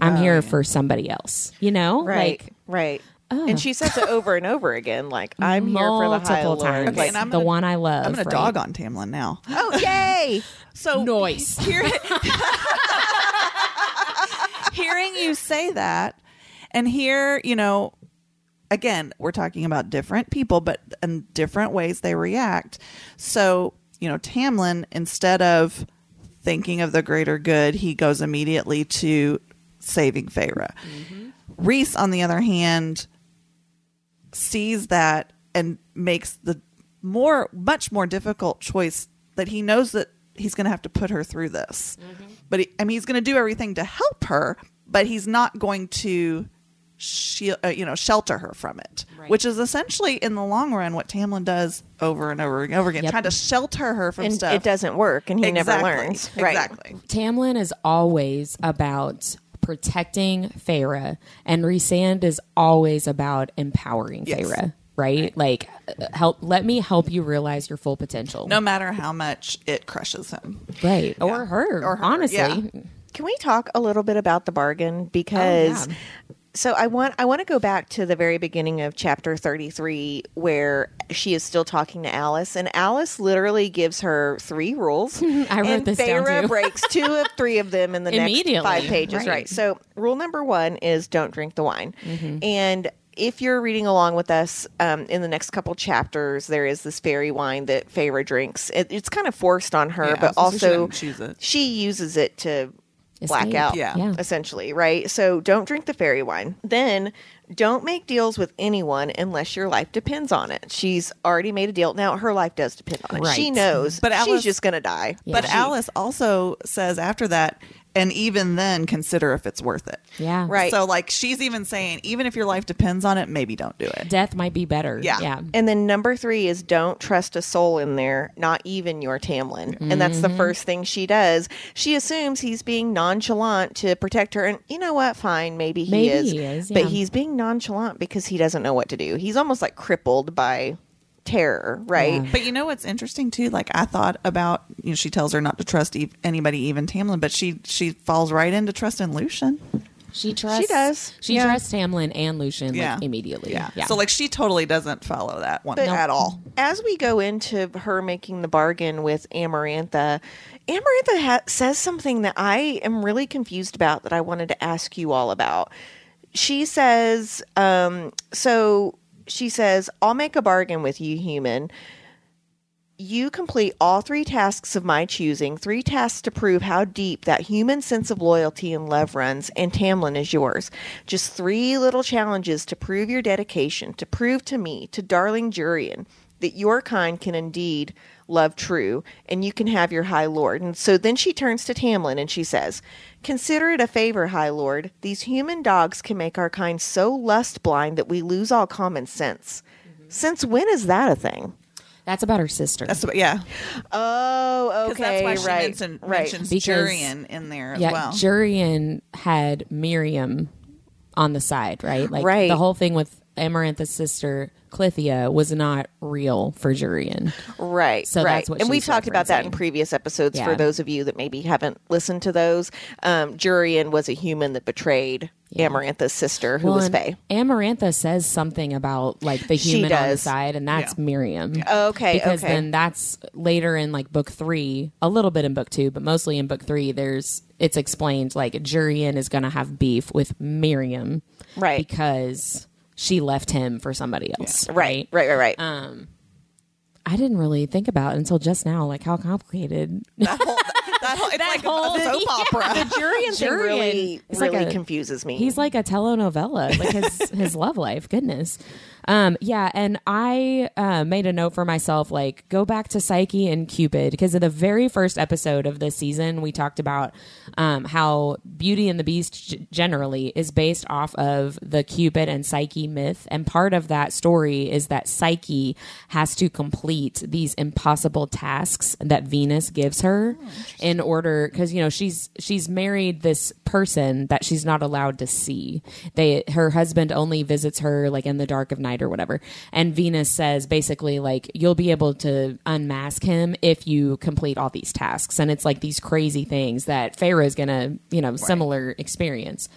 I'm Oh, here yeah. for somebody else. You know? Right. Like right. And oh. she says it over and over again, like I'm here for the high multiple lord. times. Okay, and I'm the gonna- one I love. I'm gonna right? dog on Tamlin now. oh yay! So Noise. Hear, hearing you say that, and here, you know, again, we're talking about different people, but in different ways they react. So, you know, Tamlin, instead of thinking of the greater good, he goes immediately to saving Feyre. Mm-hmm. Rhys, on the other hand, sees that and makes the more much more difficult choice that he knows that he's going to have to put her through this but he, i mean he's going to do everything to help her but he's not going to shield, uh, you know shelter her from it Right. which is essentially in the long run what tamlin does over and over and over again Yep. trying to shelter her from and stuff it doesn't work, and he never Exactly. learns. Right. exactly Tamlin is always about protecting Feyre, and Rhysand is always about empowering Yes. Feyre. Right? Like, uh, help. Let me help you realize your full potential. no matter how much it crushes him right? Or her. Or her, honestly, yeah. Can we talk a little bit about the bargain? Because Oh, yeah. So I want I want to go back to the very beginning of chapter 33 where she is still talking to Alis and Alis literally gives her three rules. I wrote this down, too. breaks two of three of them in the next five pages, right. right. So rule number 1 is don't drink the wine. Mm-hmm. And if you're reading along with us um, in the next couple chapters, there is this fairy wine that Feyre drinks. It, it's kind of forced on her, Yeah, but so she also it. she uses it to Escape. out Yeah. Yeah. essentially right? So don't drink the fairy wine. Then don't make deals with anyone unless your life depends on it. She's already made a deal. Now her life does depend on it. She knows But but Alis- she's just gonna die. But She- Alis also says after that, and even then consider if it's worth it. Yeah. Right. So like she's even saying, even if your life depends on it, maybe don't do it. Death might be better. Yeah. Yeah. And then number three is don't trust a soul in there, not even your Tamlin. And that's Mm-hmm. the first thing she does. She assumes he's being nonchalant to protect her. And you know what? Fine, maybe he Maybe is. he is, But he's being nonchalant because he doesn't know what to do. He's almost like crippled by terror, right? Yeah. But you know what's interesting too? Like I thought about, you know, she tells her not to trust e- anybody, even Tamlin, but she she falls right into trusting Lucien. She trusts. She does. She Yeah. trusts Tamlin and Lucien Yeah. like immediately. Yeah. Yeah. So like she totally doesn't follow that one But- at all. As we go into her making the bargain with Amarantha, Amarantha ha- says something that I am really confused about that I wanted to ask you all about. She says, um, so she says, I'll make a bargain with you, human. You complete all three tasks of my choosing, three tasks to prove how deep that human sense of loyalty and love runs, and Tamlin is yours. Just three little challenges to prove your dedication, to prove to me, to darling Jurian, that your kind can indeed love true, and you can have your High Lord. And so then she turns to Tamlin and she says, Consider it a favor, High Lord. These human dogs can make our kind so lust blind that we lose all common sense. Mm-hmm. Since when is that a thing? That's about her sister. That's what, yeah. Oh, okay, that's why she right, mention, right. mentions Because- Jurian in there as yeah. well. Jurian had Miryam on the side, right? Like Right. the whole thing with Amarantha's sister Clythia was not real for Jurian. Right, So right. that's what and we've talked about that in previous episodes. For those of you that maybe haven't listened to those, um, Jurian was a human that betrayed Amarantha's sister, who was and Fae. Amarantha says something about like the human on the side, and that's Yeah. Miryam. Okay, because okay. then that's later in like book three, a little bit in book two, but mostly in book three. There's it's explained like Jurian is going to have beef with Miryam, Right. Because she left him for somebody else, Right, right, right, right. Um, I didn't really think about until just now, like how complicated. that whole, that whole, it's That like whole- a soap opera. the Jurian thing Jurian really, is like really a- confuses me. He's like a telenovela, like his his love life. Goodness, um, yeah. And I uh, made a note for myself, like go back to Psyche and Cupid, because in the very first episode of this season, we talked about um, how Beauty and the Beast g- generally is based off of the Cupid and Psyche myth, and part of that story is that Psyche has to complete these impossible tasks that Venus gives her in order because you know she's she's married this person that she's not allowed to see. They her husband only visits her like in the dark of night or whatever. And Venus says basically like you'll be able to unmask him if you complete all these tasks. And it's like these crazy things that Feyre is gonna you know similar experience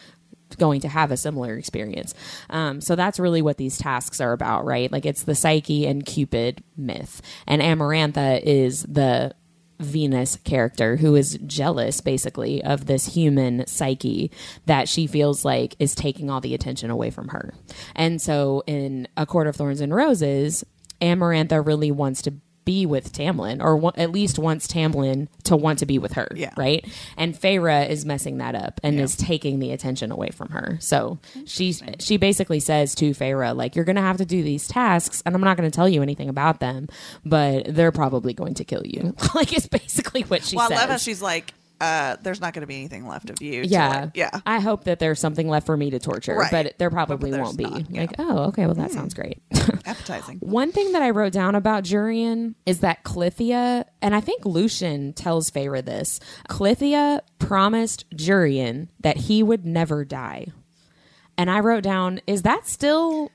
going to have a similar experience. Um, so that's really what these tasks are about, right? Like it's the Psyche and Cupid myth, and Amarantha is the Venus character who is jealous basically of this human psyche that she feels like is taking all the attention away from her. And so in A Court of Thorns and Roses, Amarantha really wants to be with Tamlin or wa- at least wants Tamlin to want to be with her, Yeah. right? And Feyre is messing that up and is taking the attention away from her. So she she basically says to Feyre like you're going to have to do these tasks and I'm not going to tell you anything about them, but they're probably going to kill you. like it's basically what she well, I says. love how she's like, uh, there's not going to be anything left of you. yeah, like- yeah. I hope that there's something left for me to torture, Right. but there probably But won't be. not, yeah. Like, oh, okay, well that sounds great. Appetizing. One thing that I wrote down about Jurian is that Clythia, and I think Lucien tells Feyre this. Clythia promised Jurian that he would never die. And I wrote down, is that still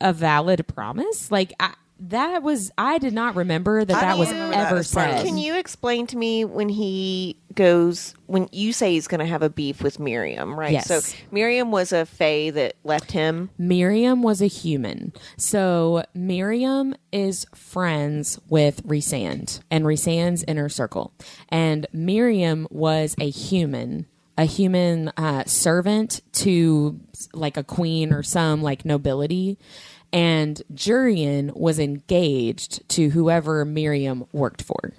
a valid promise? Like, I, that was, I did not remember that I that was that ever as said. Can you explain to me when he goes when you say he's going to have a beef with Miryam, right? Yes. So Miryam was a fae that left him. Miryam was a human. So Miryam is friends with Rhysand and Rhysand's inner circle. And Miryam was a human, a human uh, servant to like a queen or some like nobility. And Jurian was engaged to whoever Miryam worked for.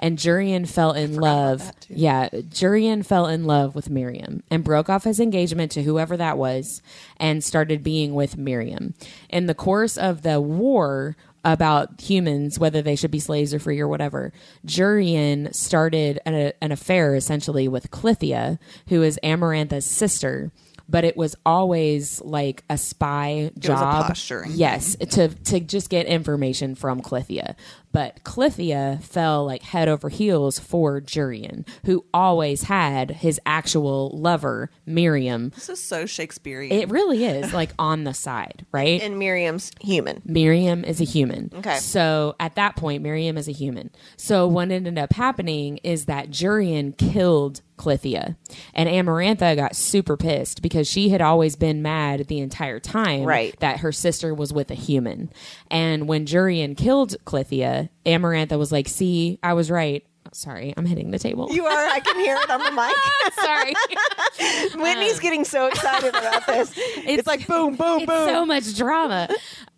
And Jurian fell in love. Yeah, Jurian fell in love with Miryam and broke off his engagement to whoever that was and started being with Miryam. In the course of the war about humans, whether they should be slaves or free or whatever, Jurian started an, an affair essentially with Clythia, who is Amarantha's sister. But it was always like a spy was a job. posturing yes, to to just get information from Clythia. But Clythia fell like head over heels for Jurian, who always had his actual lover, Miryam. This is so Shakespearean. It really is like on the side, right? And Miryam's human. Miryam is a human. Okay. So at that point, Miryam is a human. So what ended up happening is that Jurian killed Clythia. And Amarantha got super pissed because she had always been mad the entire time Right. that her sister was with a human. And when Jurian killed Clythia, Amarantha was like, see, I was right. Sorry, I'm hitting the table. You are. I can hear it on the mic. Sorry. Whitney's getting so excited about this. It's, like boom, boom, it's boom. so much drama.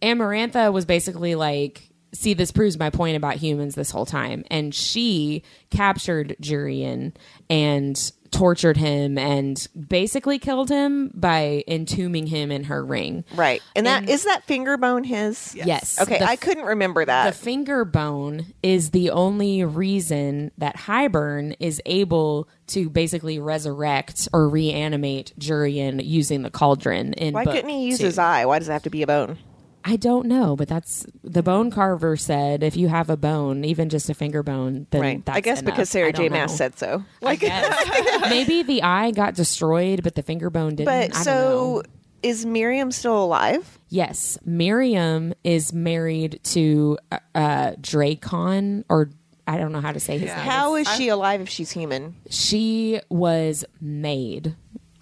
Amarantha was basically like, see, this proves my point about humans this whole time. And she captured Jurian and tortured him and basically killed him by entombing him in her ring. right. And that And- is that finger bone his? Yes. Yes. Okay, The I couldn't remember that. the finger bone is the only reason that Hybern is able to basically resurrect or reanimate Jurian using the cauldron in Why couldn't he use two. his eye? Why does it have to be a bone? I don't know, but that's the bone carver said if you have a bone, even just a finger bone, then Right. that's I guess enough. because Sarah J. Maas said so. I guess. maybe the eye got destroyed, but the finger bone didn't. But I don't so know. is Miryam still alive? yes, Miryam is married to uh, uh, Drakon, or I don't know how to say his Yeah. name. How is she alive if she's human? She was made.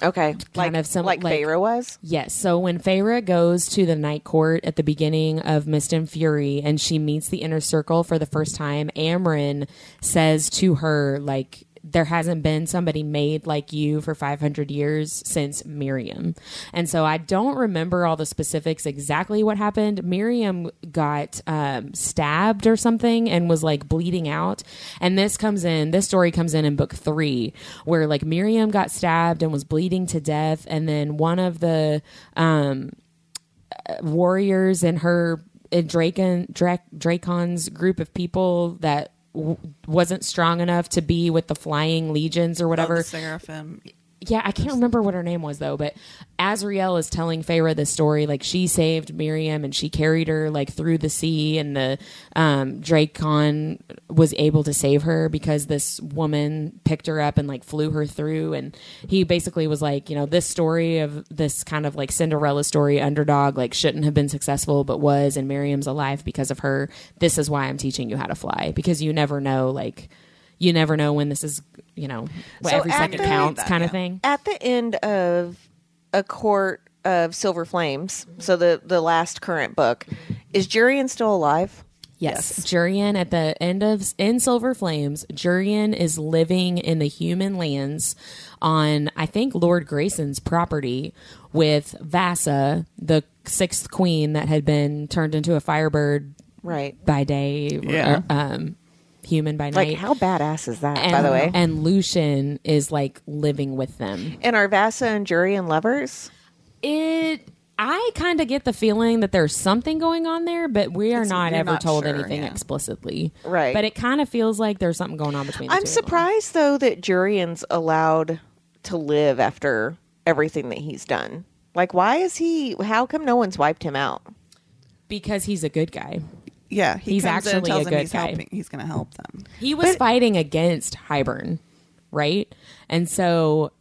Okay. like, of some- like, like- Feyre was? Yes. So when Feyre goes to the night court at the beginning of Mist and Fury and she meets the inner circle for the first time, Amren says to her, like, there hasn't been somebody made like you for 500 years since Miryam. And so I don't remember all the specifics exactly what happened. Miryam got um, stabbed or something and was like bleeding out. And this comes in, this story comes in in book three, where like Miryam got stabbed and was bleeding to death. And then one of the um, warriors in her in Drakon, Drak, Drakon's group of people that w- wasn't strong enough to be with the flying legions or whatever. Oh, seraphim. Yeah, I can't remember what her name was though, but Azriel is telling Feyre this story. Like she saved Miryam and she carried her like through the sea, and the um, Drakon was able to save her because this woman picked her up and like flew her through. And he basically was like, you know, this story of this kind of like Cinderella story underdog like shouldn't have been successful, but was, and Miryam's alive because of her. This is why I'm teaching you how to fly because you never know like. You never know when this is, you know, So every second after- counts That, kind of thing. At the end of A Court of Silver Flames, so the, the last current book, is Jurian still alive? Yes. Yes. Jurian at the end of in Silver Flames, Jurian is living in the human lands on I think Lord Graysen's property with Vassa, the sixth queen that had been turned into a firebird Right. by day, Yeah. or, um, human by night. Like, how badass is that, and, by the way? and Lucian is like living with them. And are Vassa and Jurian lovers? It. I kind of get the feeling that there's something going on there, but we are It's- not ever not told sure, anything yeah. explicitly. Right. But it kind of feels like there's something going on between the I'm surprised, though, that Jurian's allowed to live after everything that he's done. Like, why is he? How come no one's wiped him out? because he's a good guy. Yeah, he He's comes in and actually a good he's guy. helping. He's going to help them. He was fighting against Hybern, right? And so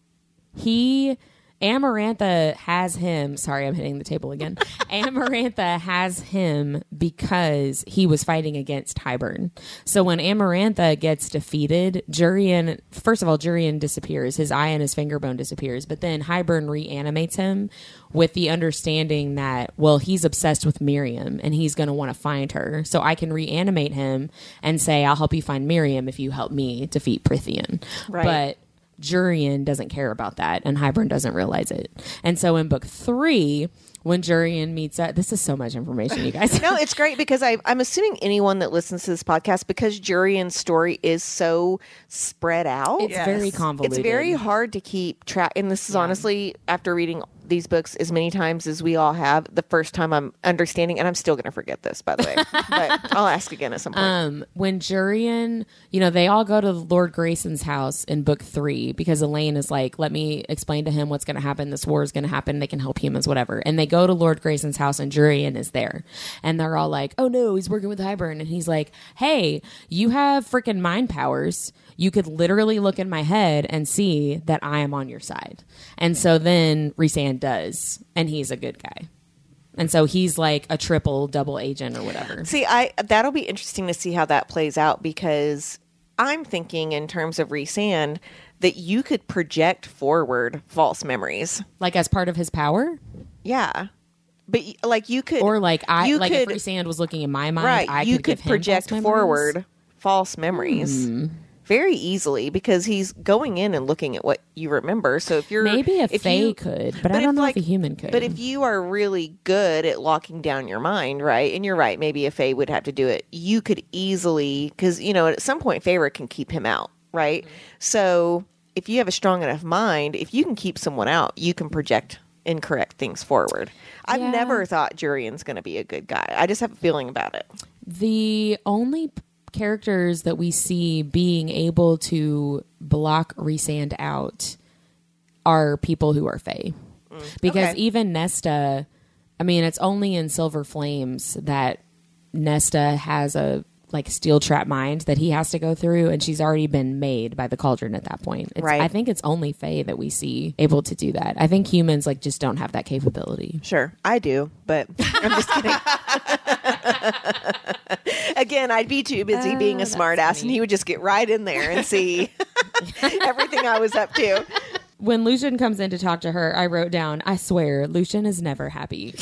he Amarantha has him. Sorry, I'm hitting the table again. Amarantha has him because he was fighting against Hybern. So when Amarantha gets defeated, Jurian, first of all, Jurian disappears. His eye and his finger bone disappears. But then Hybern reanimates him with the understanding that, well, he's obsessed with Miryam and he's going to want to find her. So I can reanimate him and say, I'll help you find Miryam if you help me defeat Prythian. Right. But Jurian doesn't care about that, and Hybern doesn't realize it. And so in book three, when Jurian meets up, this is so much information, you guys. No, it's great because I, I'm assuming anyone that listens to this podcast, because Jurian's story is so spread out, it's Yes. very It's convoluted. it's very hard to keep track. And this is honestly, after reading these books as many times as we all have. The first time I'm understanding, and I'm still going to forget this, by the way, but I'll ask again at some point. Um, when Jurian, you know, they all go to Lord Graysen's house in book three because Elain is like, let me explain to him what's going to happen. This war is going to happen. They can help humans, whatever. And they go to Lord Graysen's house and Jurian is there. And they're all like, oh no, he's working with Hybern. And he's like, hey, you have freaking mind powers. You could literally look in my head and see that I am on your side. And so then Rhysand does, and he's a good guy. And so he's like a triple double agent or whatever. See, I that'll be interesting to see how that plays out because I'm thinking in terms of Rhysand that you could project forward false memories. Like as part of his power? Yeah. But like you could Or like I like could, if Rhysand was looking in my mind, right, I you could, could give him project false. Forward false memories. Hmm. Very easily because he's going in and looking at what you remember. So if you're Maybe a if fae you- could, but, I don't know like, if a human could. But if you are really good at locking down your mind, right? And you're right, maybe a Fae would have to do it. You could easily, because you know, at some point, Feyre can keep him out, right? Mm-hmm. So if you have a strong enough mind, if you can keep someone out, you can project incorrect things forward. I've Yeah. never thought Jurian's going to be a good guy. I just have a feeling about it. the only characters that we see being able to block Rhysand out are people who are Fae. Mm. Because okay. even Nesta, I mean, it's only in Silver Flames that Nesta has a like steel trap mind that he has to go through, and she's already been made by the cauldron at that point. It's, Right. I think it's only Fae that we see able to do that. I think humans like just don't have that capability. Sure, I do, but I'm just kidding. Again, I'd be too busy being a oh, that's smartass, and he would just get right in there and see everything I was up to. When Lucien comes in to talk to her, I wrote down, I swear, Lucien is never happy.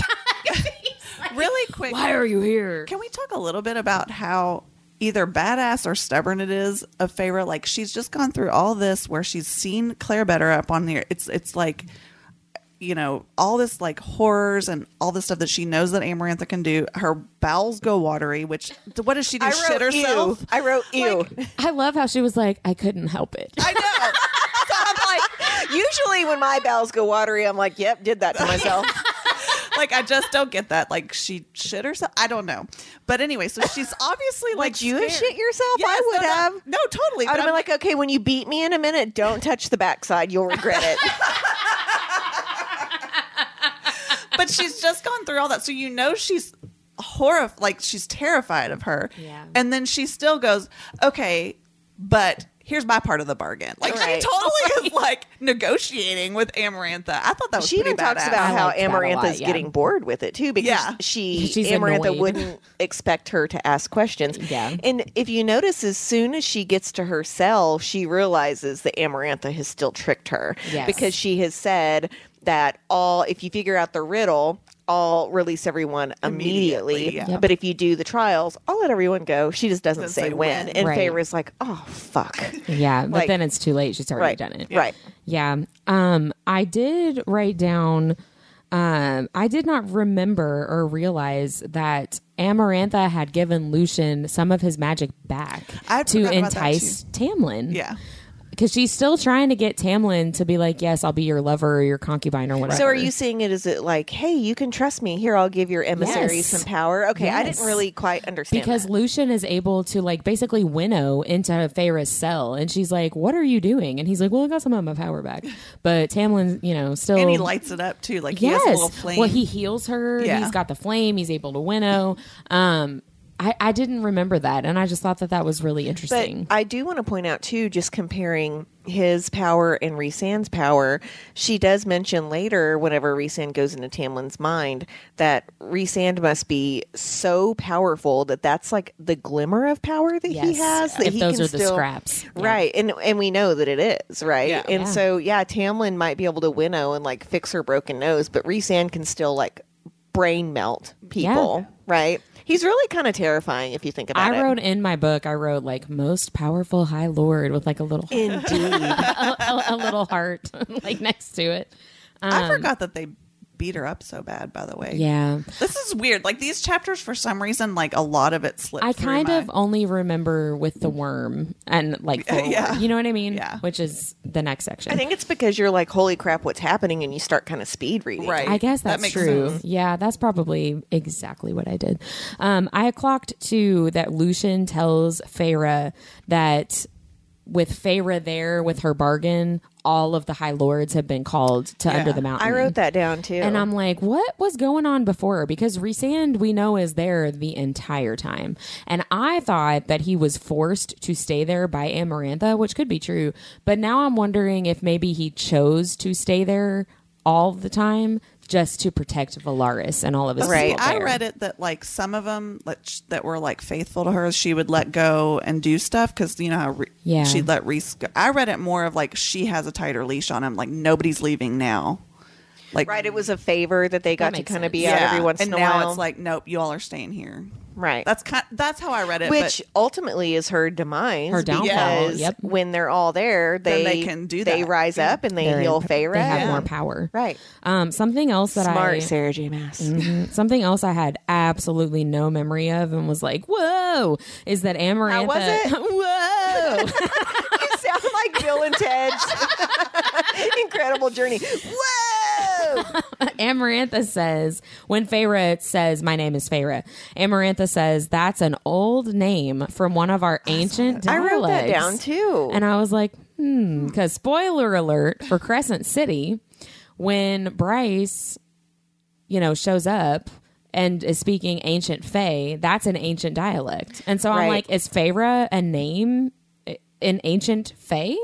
Really quick. Why are you here? Can we talk a little bit about how either badass or stubborn it is of Feyre? Like she's just gone through all this where she's seen Clare Beddor up on the. It's it's like, you know, all this like horrors and all this stuff that she knows that Amarantha can do. Her bowels go watery. Which what does she do? I Shit wrote herself. ew. I wrote ew. Like- I love how she was like, I couldn't help it. I know. so I'm like, Usually, when my bowels go watery, I'm like, "Yep, did that to myself." like I just don't get that. Like she shit herself. I don't know. But anyway, so she's obviously like Would you have scared. shit yourself? Yes, I would no, no. have. No, totally. I'd but have been like, "Okay, when you beat me in a minute, don't touch the backside. You'll regret it." but she's just gone through all that, so you know she's horrified. Like she's terrified of her. Yeah. And then she still goes, "Okay, but." Here's my part of the bargain. Like Right. she totally is like negotiating with Amarantha. I thought that was she pretty even talks badass. about I how liked that a lot, yeah. getting bored with it too because Yeah. she She's Amarantha annoyed. wouldn't expect her to ask questions. Yeah. And if you notice as soon as she gets to her cell, she realizes that Amarantha has still tricked her Yes. because she has said that all if you figure out the riddle, I'll release everyone immediately. Immediately, yeah. Yep. But if you do the trials, I'll let everyone go. She just doesn't, Doesn't say, say when. when. And Right. Feyre's like, oh fuck. Yeah, but Like- then it's too late. She's already right. done it. Right. Yeah. Um, I did write down. Um, I did not remember or realize that Amarantha had given Lucien some of his magic back I to forgot about that, entice Tamlin. Yeah. Because she's still trying to get Tamlin to be like, "Yes, I'll be your lover or your concubine or whatever." So are you seeing it as it like, hey, you can trust me. Here, I'll give your emissary Yes. some power. Okay, I didn't really quite understand because that. Lucien is able to like basically winnow into Feyre's cell, and she's like, "What are you doing?" And he's like, "Well, I got some of my power back." But Tamlin, you know, still And he lights it up too. Like he has a little flame. Well, he heals her. Yeah. He's got the flame. He's able to winnow. Um, I, I didn't remember that, and I just thought that that was really But interesting. I do want to point out too, just comparing his power and Rhysand's power. She does mention later, whenever Rhysand goes into Tamlin's mind, that Rhysand must be so powerful that that's like the glimmer of power that he has. That If he those can are the still, scraps. Yeah. right? And and we know that it is right. Yeah. And Yeah. so yeah, Tamlin might be able to winnow and like fix her broken nose, but Rhysand can still like brain melt people, right? He's really kind of terrifying if you think about it. I wrote in my book, I wrote like most powerful High Lord with like a little Indeed. a, a- a little heart like next to it. I Um, forgot that they beat her up so bad. By the way, Yeah. This is weird. Like these chapters, for some reason, like a lot of it slipped. I through kind my- of only remember with the worm and like forward. Yeah. You know what I mean? Yeah. Which is the next section. I think it's because you're like, holy crap, what's happening? And you start kind of speed reading. Right. I guess That that's makes true. sense. Yeah, that's probably exactly what I did. Um, I clocked too that Lucien tells Feyre that with Feyre there with her bargain, all of the High Lords have been called to Yeah. Under the Mountain. I wrote that down too. And I'm like, what was going on before? Because Rhysand, we know, is there the entire time. And I thought that he was forced to stay there by Amarantha, which could be true. But now I'm wondering if maybe he chose to stay there all the time just to protect Velaris and all of his Right. I read it that like some of them that, that were like faithful to her, she would let go and do stuff because you know how Re- Yeah. she'd let Rhys. go. I read it more of like she has a tighter leash on him. Like nobody's leaving now. Like right, it was a favor that they got to makes kind of sense. be out every once and in a now while. it's like nope, you all are staying here. right. That's kind. That's how I read it. which but ultimately is her demise. Her downfall, Because yep. when they're all there, Then they they can do They that. rise Yeah. up and they They're heal in- Feyre. They have and- more power. Right. Um, something else that Smart I Sarah J. Maas. Mhm. Something else I had absolutely no memory of and was like, "Whoa!" Is that Amarantha? was it? Whoa! Bill and Ted's Incredible Journey. Whoa! Amarantha says when Feyre says, "My name is Feyre," Amarantha says that's an old name from one of our ancient I dialects. wrote that down too. and I was like, "Hmm," because spoiler alert for Crescent City, when Bryce, you know, shows up. And is speaking ancient Fae. That's an ancient dialect, and so I'm Right. like, is Feyre a name in ancient Fae?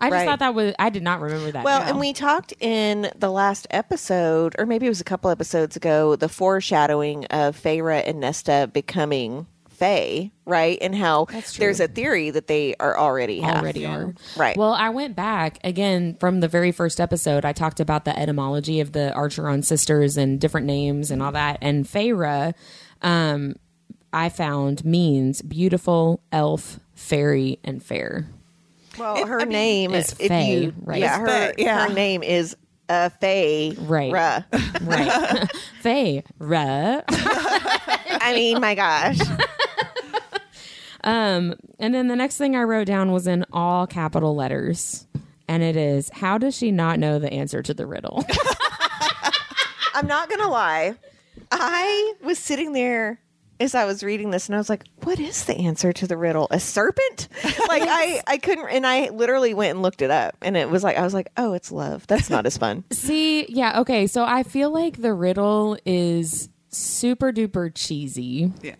I just Right. thought that was. I did not remember that. Well, now. and we talked in the last episode, or maybe it was a couple episodes ago, the foreshadowing of Feyre and Nesta becoming Fae, right? And how That's true. there's a theory that they are already half. already are. Right. Well, I went back again from the very first episode. I talked about the etymology of the Archeron sisters and different names and all that. And Feyre, um, I found means beautiful, elf, fairy, and fair. Well, her I mean, name is if Fae, you, right? Yeah, her, Fae, yeah. her name is uh, Fae. Right. Ra. Right. Feyre. I mean, my gosh. Um, and then the next thing I wrote down was in all capital letters. And it is, how does she not know the answer to the riddle? I'm not gonna lie. I was sitting there as I was reading this, and I was like, "What is the answer to the riddle? A serpent?" like I, I couldn't, and I literally went and looked it up, and it was like, I was like, "Oh, it's love. That's not as fun." See, yeah, okay. So I feel like the riddle is super duper cheesy. yeah.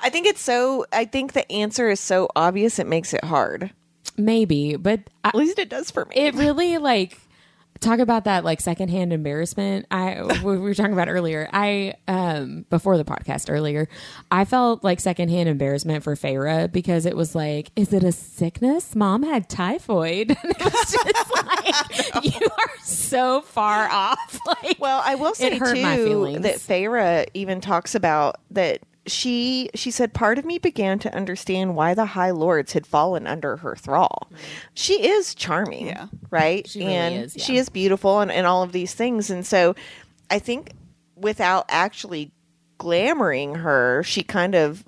I think it's so. I think the answer is so obvious, it makes it hard. Maybe, but I, At least it does for me. it really like talk about that like secondhand embarrassment. I we were talking about earlier. I um before the podcast earlier i felt like secondhand embarrassment for Feyre because it was like is it a sickness? Mom had typhoid. And it was just like you are so far off. Like Well, I will say It hurt too my feelings. that Feyre even talks about that she she said part of me began to understand why the high lords had fallen under her thrall. She is charming, Yeah. right? She really and is, yeah. she is beautiful and, and all of these things. And so I think without actually glamoring her, she kind of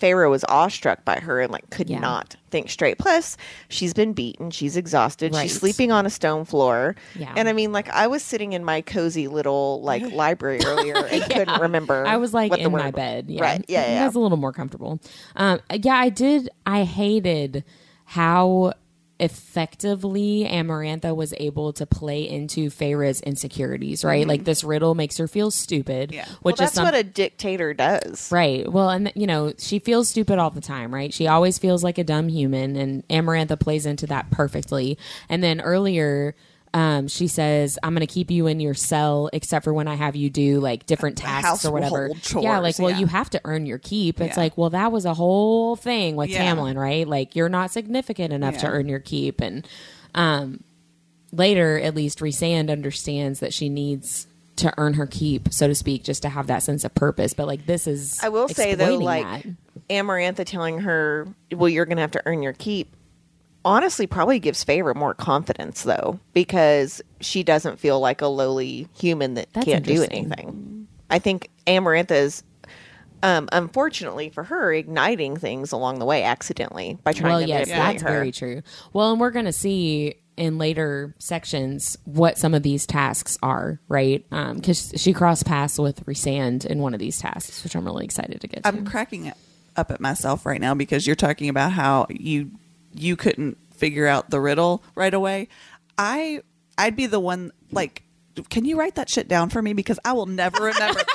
Feyre was awestruck by her and like could Yeah. not think straight. Plus, she's been beaten, she's exhausted, Right. she's sleeping on a stone floor. Yeah. And I mean, like I was sitting in my cozy little like library earlier and couldn't remember. I was like in my bed. Yeah. Right. Yeah. It Yeah. was a little more comfortable. Um, yeah, I did. I hated how effectively Amarantha was able to play into Feyre's insecurities, right? Like this riddle makes her feel stupid, Yeah. Mm-hmm. Well, which that's is some- what a dictator does. Right. Well, and you know, she feels stupid all the time, right? She always feels like a dumb human, and Amarantha plays into that perfectly. And then earlier, um, she says, "I'm going to keep you in your cell, except for when I have you do like different tasks or whatever." chores, yeah, like, well, yeah. you have to earn your keep. It's Yeah. like, well, that was a whole thing with Yeah. Tamlin, right? Like, you're not significant enough to earn your keep, and um, later, at least, Rhysand understands that she needs. To earn her keep, so to speak, just to have that sense of purpose. But like this is, I will say though, like that. Amarantha telling her, "Well, you're going to have to earn your keep." Honestly probably gives Feyre more confidence though, because she doesn't feel like a lowly human that That's can't do anything. I think Amarantha's um, unfortunately for her, igniting things along the way accidentally by trying well, to yes, manipulate that's her. very true. Well, and we're going to see in later sections what some of these tasks are, right? Because she crossed paths with Rhysand in one of these tasks, which I'm really excited to get to. I'm cracking up at myself right now because you're talking about how you you couldn't figure out the riddle right away. I I'd be the one like can you write that shit down for me because I will never remember.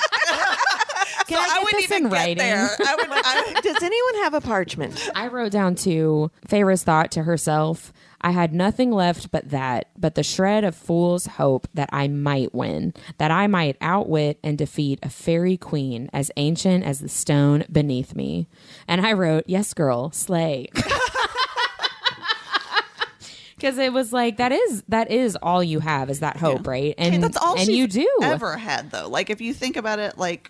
Can I get wouldn't this in writing? I would I, Does anyone have a parchment? I wrote down to Feyre's thought to herself. I had nothing left but that, but the shred of fool's hope that I might win, that I might outwit and defeat a fairy queen as ancient as the stone beneath me. And I wrote, Yes, girl, slay. Because it was like that is that is all you have is that hope, right? And that's all and you do ever had though. Like if you think about it, like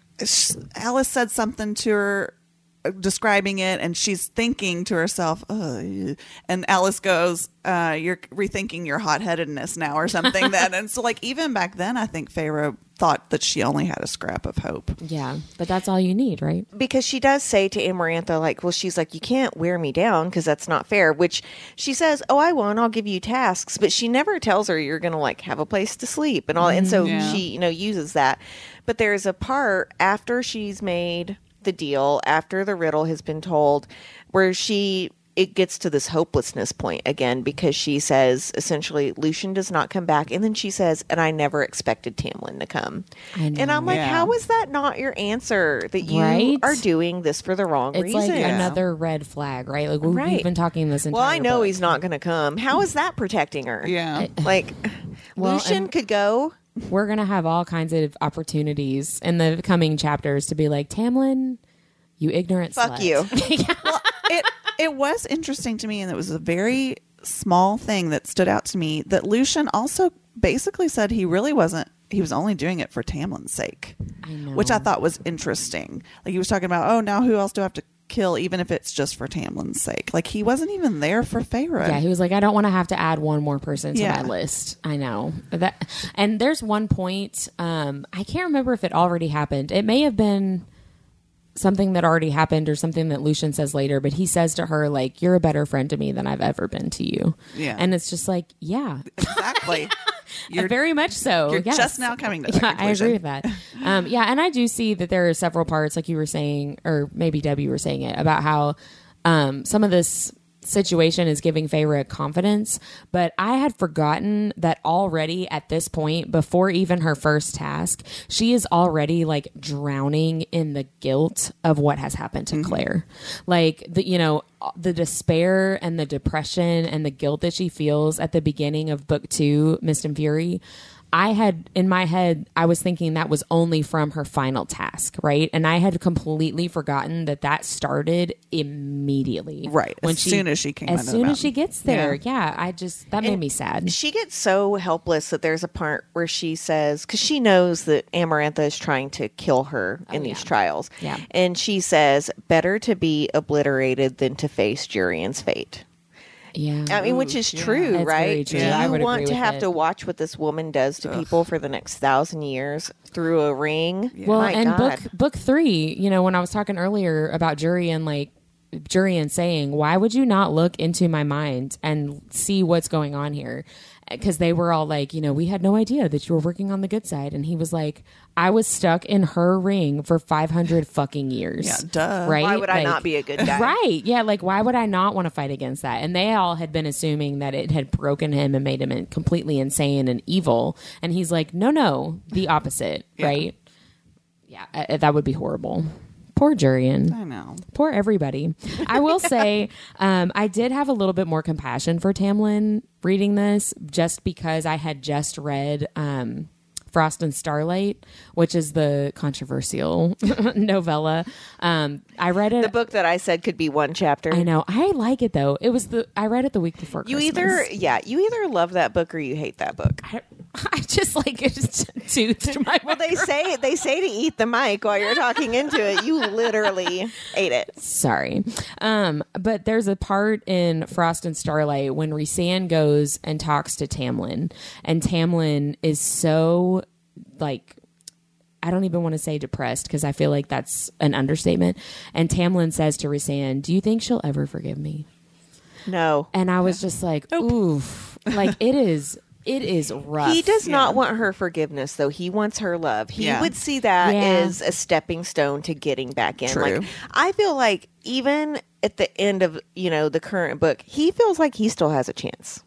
Alis said something to her describing it and she's thinking to herself oh, and Alis goes uh, you're rethinking your hot-headedness now or something then and so like even back then i think Feyre thought that she only had a scrap of hope Yeah, but that's all you need, right? because she does say to Amarantha, like, well, she's like, you can't wear me down because that's not fair. Which she says, oh, I won't. I'll give you tasks, but she never tells her you're going to like have a place to sleep and all. And so Yeah. she, you know, uses that. But there's a part after she's made the deal, after the riddle has been told, where she. It gets to this hopelessness point again because she says essentially Lucien does not come back, and then she says, "And I never expected Tamlin to come." Know. And I'm like, Yeah. how is that not your answer? That you Right? are doing this for the wrong It's reason. like another red flag, right? Like we- Right. we've been talking this entire. well, I know book. he's not going to come. How is that protecting her? yeah Like, Well, Lucien and- could go. We're gonna have all kinds of opportunities in the coming chapters to be like Tamlin, you ignorant Fuck slut." you. it it was interesting to me and it was a very small thing that stood out to me that Lucien also basically said he really wasn't he was only doing it for tamlin's sake I know. which i thought was interesting like he was talking about oh now who else do i have to kill even if it's just for tamlin's sake like he wasn't even there for Feyre. Yeah, he was like, I don't want to have to add one more person to Yeah. my list. I know that, and there's one point. Um, I can't remember if it already happened. It may have been something that already happened or something that Lucien says later. But he says to her, like, "You're a better friend to me than I've ever been to you." Yeah. and it's just like, yeah, exactly you're very much so. you're yes. just now coming to that Yeah, I agree with that. Um, yeah, and I do see that there are several parts, like you were saying, or maybe Debbie were saying it about how um, some of this situation is giving Feyre confidence, but I had forgotten that already at this point, before even her first task, she is already like drowning in the guilt of what has happened to mm-hmm. Clare. Like the you know the despair and the depression and the guilt that she feels at the beginning of book two, Mist and Fury. I had in my head, I was thinking that was only from her final task, right? And I had completely forgotten that that started immediately, Right, as soon as she came as soon as she gets there. Yeah. Yeah, I just that made me sad. She gets so helpless that there's a part where she says, because she knows that Amarantha is trying to kill her oh, in Oh, these yeah. trials. Yeah. And she says, better to be obliterated than to face Jurian's fate. Yeah, I mean, which is true, That's right? true. Do I you would want to have it. to watch what this woman does to people for the next thousand years through a ring? Well, My and God. book book three, you know, when I was talking earlier about Jurian like Jurian saying, why would you not look into my mind and see what's going on here? Because they were all like, you know, we had no idea that you were working on the good side, and he was like, I was stuck in her ring for five hundred fucking years. Yeah, duh. Right? Why would I Like- not be a good guy? Right. Yeah. Like, why would I not want to fight against that? And they all had been assuming that it had broken him and made him completely insane and evil. And he's like, no, no, the opposite. Right. Yeah. uh, that would be horrible. Poor Jurian. i know Poor everybody. I will say, um, I did have a little bit more compassion for Tamlin reading this just because I had just read um, Frost and Starlight, which is the controversial novella. Um, I read it. The book that I said could be one chapter. I know. I like it though. It was the I read it the week before. You Christmas. either, yeah, you either love that book or you hate that book. I, I just like toothed my. Well, they say they say to eat the mic while you're talking into it. You literally ate it. Sorry. Um, but there's a part in Frost and Starlight when Rhysand goes and talks to Tamlin, and Tamlin is so like I don't even want to say depressed because I feel like that's an understatement. And Tamlin says to Rhysand, "Do you think she'll ever forgive me?" No. And I was just like, "Oof!" Like it is. It is rough. He does Yeah. not want her forgiveness, though. He wants her love. He Yeah. would see that Yeah. as a stepping stone to getting back in. True. Like I feel like even at the end of you know the current book, he feels like he still has a chance.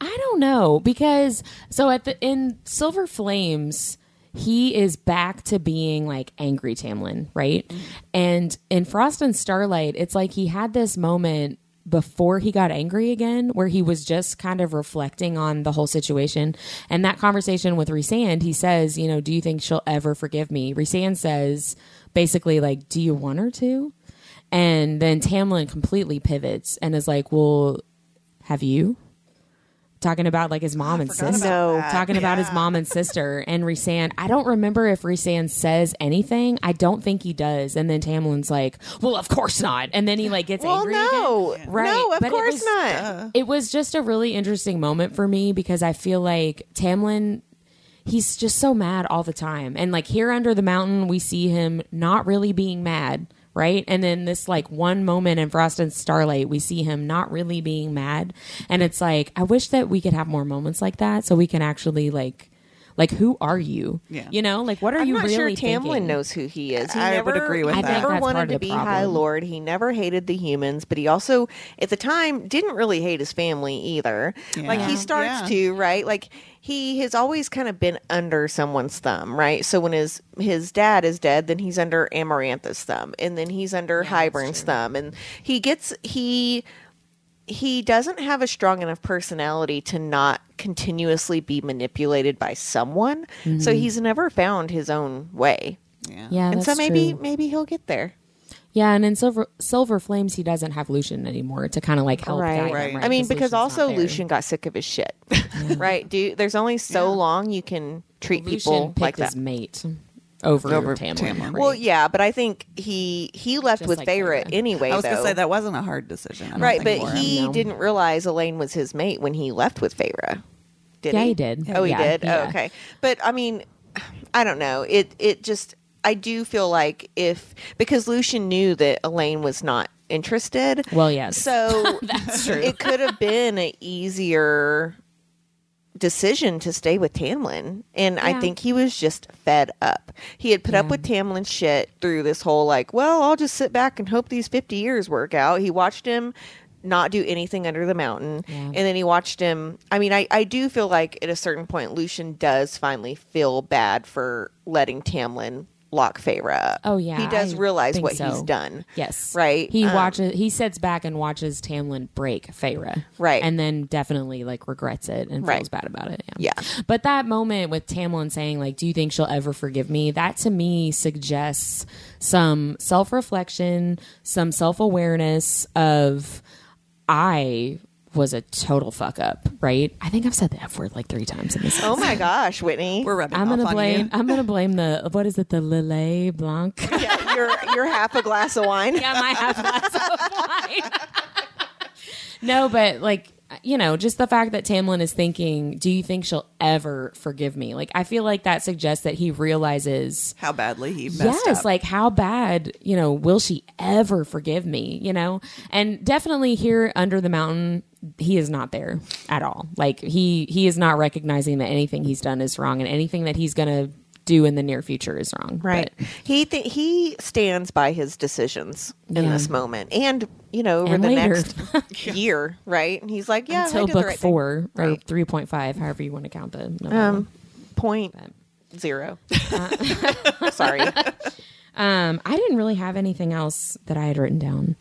I don't know because so at the in Silver Flames, he is back to being like angry Tamlin, right? Mm-hmm. And in Frost and Starlight, it's like he had this moment before he got angry again where he was just kind of reflecting on the whole situation. And that conversation with Rhysand he says you know do you think she'll ever forgive me? Rhysand says basically like do you want her to? And then Tamlin completely pivots and is like well have you talking about like his mom and sister about No. talking about his mom and sister and Rhysand. I don't remember if Rhysand says anything. I don't think he does. And then Tamlin's like, "Well, of course not." And then he like gets Well, angry. no, again. right? no, of But it course was- not. It was just a really interesting moment for me because I feel like Tamlin. He's just so mad all the time. And like here under the mountain, we see him not really being mad, right? And then this like one moment in Frost and Starlight, we see him not really being mad. And it's like, I wish that we could have more moments like that so we can actually like like who are you? Yeah. You know, like what are I'm you not really sure Tamlin thinking? knows who he is. He I never, would agree with he that. I never that's part wanted of to the be problem. High Lord. He never hated the humans, but he also, at the time, didn't really hate his family either. Like he starts Yeah. to, right? Like he has always kind of been under someone's thumb, right? So when his his dad is dead, then he's under Amarantha's thumb, and then he's under Hybern's thumb, and he gets he he doesn't have a strong enough personality to not continuously be manipulated by someone. So mm-hmm. he's never found his own way. Yeah. Yeah, and so maybe true. maybe he'll get there. Yeah, and in Silver Silver Flames, he doesn't have Lucien anymore to kind of like help right. guide him, Right. right? I mean, because Lucien's also. Lucien got sick of his shit. right? Do there's only so Yeah. long you can treat Lucien people picked like his that. mate over, Over Tamlin. Tamlin. right? Well, yeah, but I think he he left Just with like Feyre Feyre. anyway. I was gonna say that wasn't a hard decision. Right, but for him. he No. didn't realize Elain was his mate when he left with Feyre. Did Yeah, he? he did. Oh, he Yeah, did. Oh, yeah. Oh, okay, but I mean, I don't know. It it just I do feel like if because Lucien knew that Elain was not interested. Well, yes. So That's true. It could have been an easier decision to stay with Tamlin. And I think he was just fed up. He had put up with Tamlin's shit through this whole like, well, I'll just sit back and hope these 50 years work out. He watched him not do anything under the mountain. Yeah. And then he watched him. I mean, I, I do feel like at a certain point, Lucien does finally feel bad for letting Tamlin lock Feyre. Oh, yeah, He does I realize what he's done. Yes. Right? He Um, watches. He sits back and watches Tamlin break Feyre. Right. And then definitely like regrets it and Right. feels bad about it. Yeah. But that moment with Tamlin saying like, "Do you think she'll ever forgive me?" That to me suggests some self reflection, some self awareness of I was a total fuck up. Right. I think I've said the f word like three times in this. Oh my gosh, Whitney. We're rubbing I'm gonna on blame. you. I'm gonna blame the what is it? The Lillet Blanc. yeah, you're you're half a glass of wine. yeah, my half glass of wine. no, but like you know, just the fact that Tamlin is thinking, "Do you think she'll ever forgive me?" Like, I feel like that suggests that he realizes, How badly he messed yes, up. like how bad, you know, will she ever forgive me? You know, and definitely here under the mountain, he is not there at all. Like he he is not recognizing that anything he's done is wrong, and anything that he's gonna do in the near future is wrong. Right. But- He th- he stands by his decisions in Yeah. this moment, and you know over And the later. next year, right? And he's like, yeah, I until did the book right thing. four or Right. three point five, however you want to count the novella. Um, point zero. Sorry. Um, I didn't really have anything else that I had written down.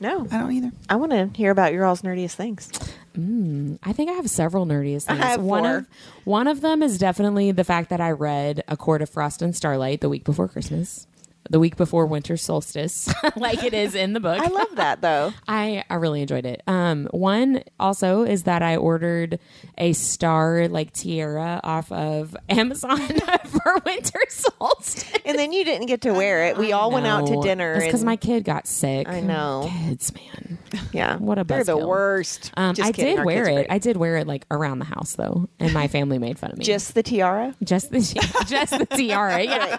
No, I don't either. I want to hear about your all's nerdiest things. Mm, I think I have several nerdiest things. I have one four. of one of them is definitely the fact that I read A Court of Frost and Starlight the week before Christmas. The week before winter solstice, like it is in the book. I love that though. I, I really enjoyed it. Um, one also is that I ordered a star like tiara off of Amazon for winter solstice. And then you didn't get to wear it. We all went out to dinner. Because and- my kid got sick. I know. kids, man. yeah. What a They're the worst. Um, Just I kidding, did our wear it. I did wear it like around the house though, and my family made fun of me. Just the tiara. just the just the tiara. Yeah.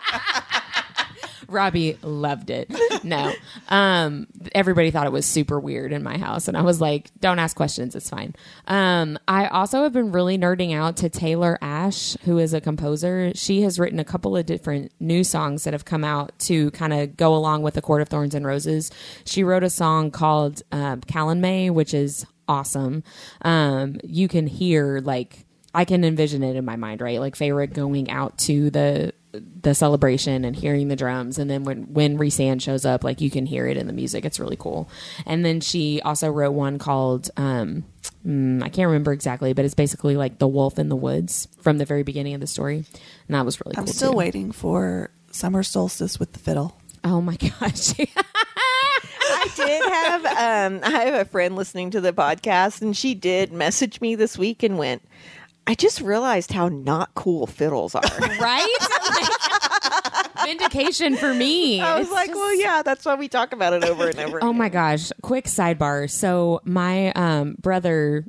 Robbie loved it. No, um, everybody thought it was super weird in my house, and I was like, "Don't ask questions. It's fine." Um, I also have been really nerding out to Taylor Ash, who is a composer. She has written a couple of different new songs that have come out to kind of go along with the Court of Thorns and Roses. She wrote a song called um, "Calanmai," which is awesome. Um, you can hear like I can envision it in my mind, right? Like Feyre going out to the the celebration and hearing the drums, and then when when Rhysand shows up, like you can hear it in the music. It's really cool. And then she also wrote one called um, mm, I can't remember exactly, but it's basically like the Wolf in the Woods from the very beginning of the story, and that was really cool. I'm cool. still too. waiting for summer solstice with the fiddle. Oh my gosh. I did have um I have a friend listening to the podcast and she did message me this week and went, I just realized how not cool fiddles are. right? Vindication for me. I was It's like, just- well, yeah, that's why we talk about it over and over. Oh my gosh! Quick sidebar. So my um, brother,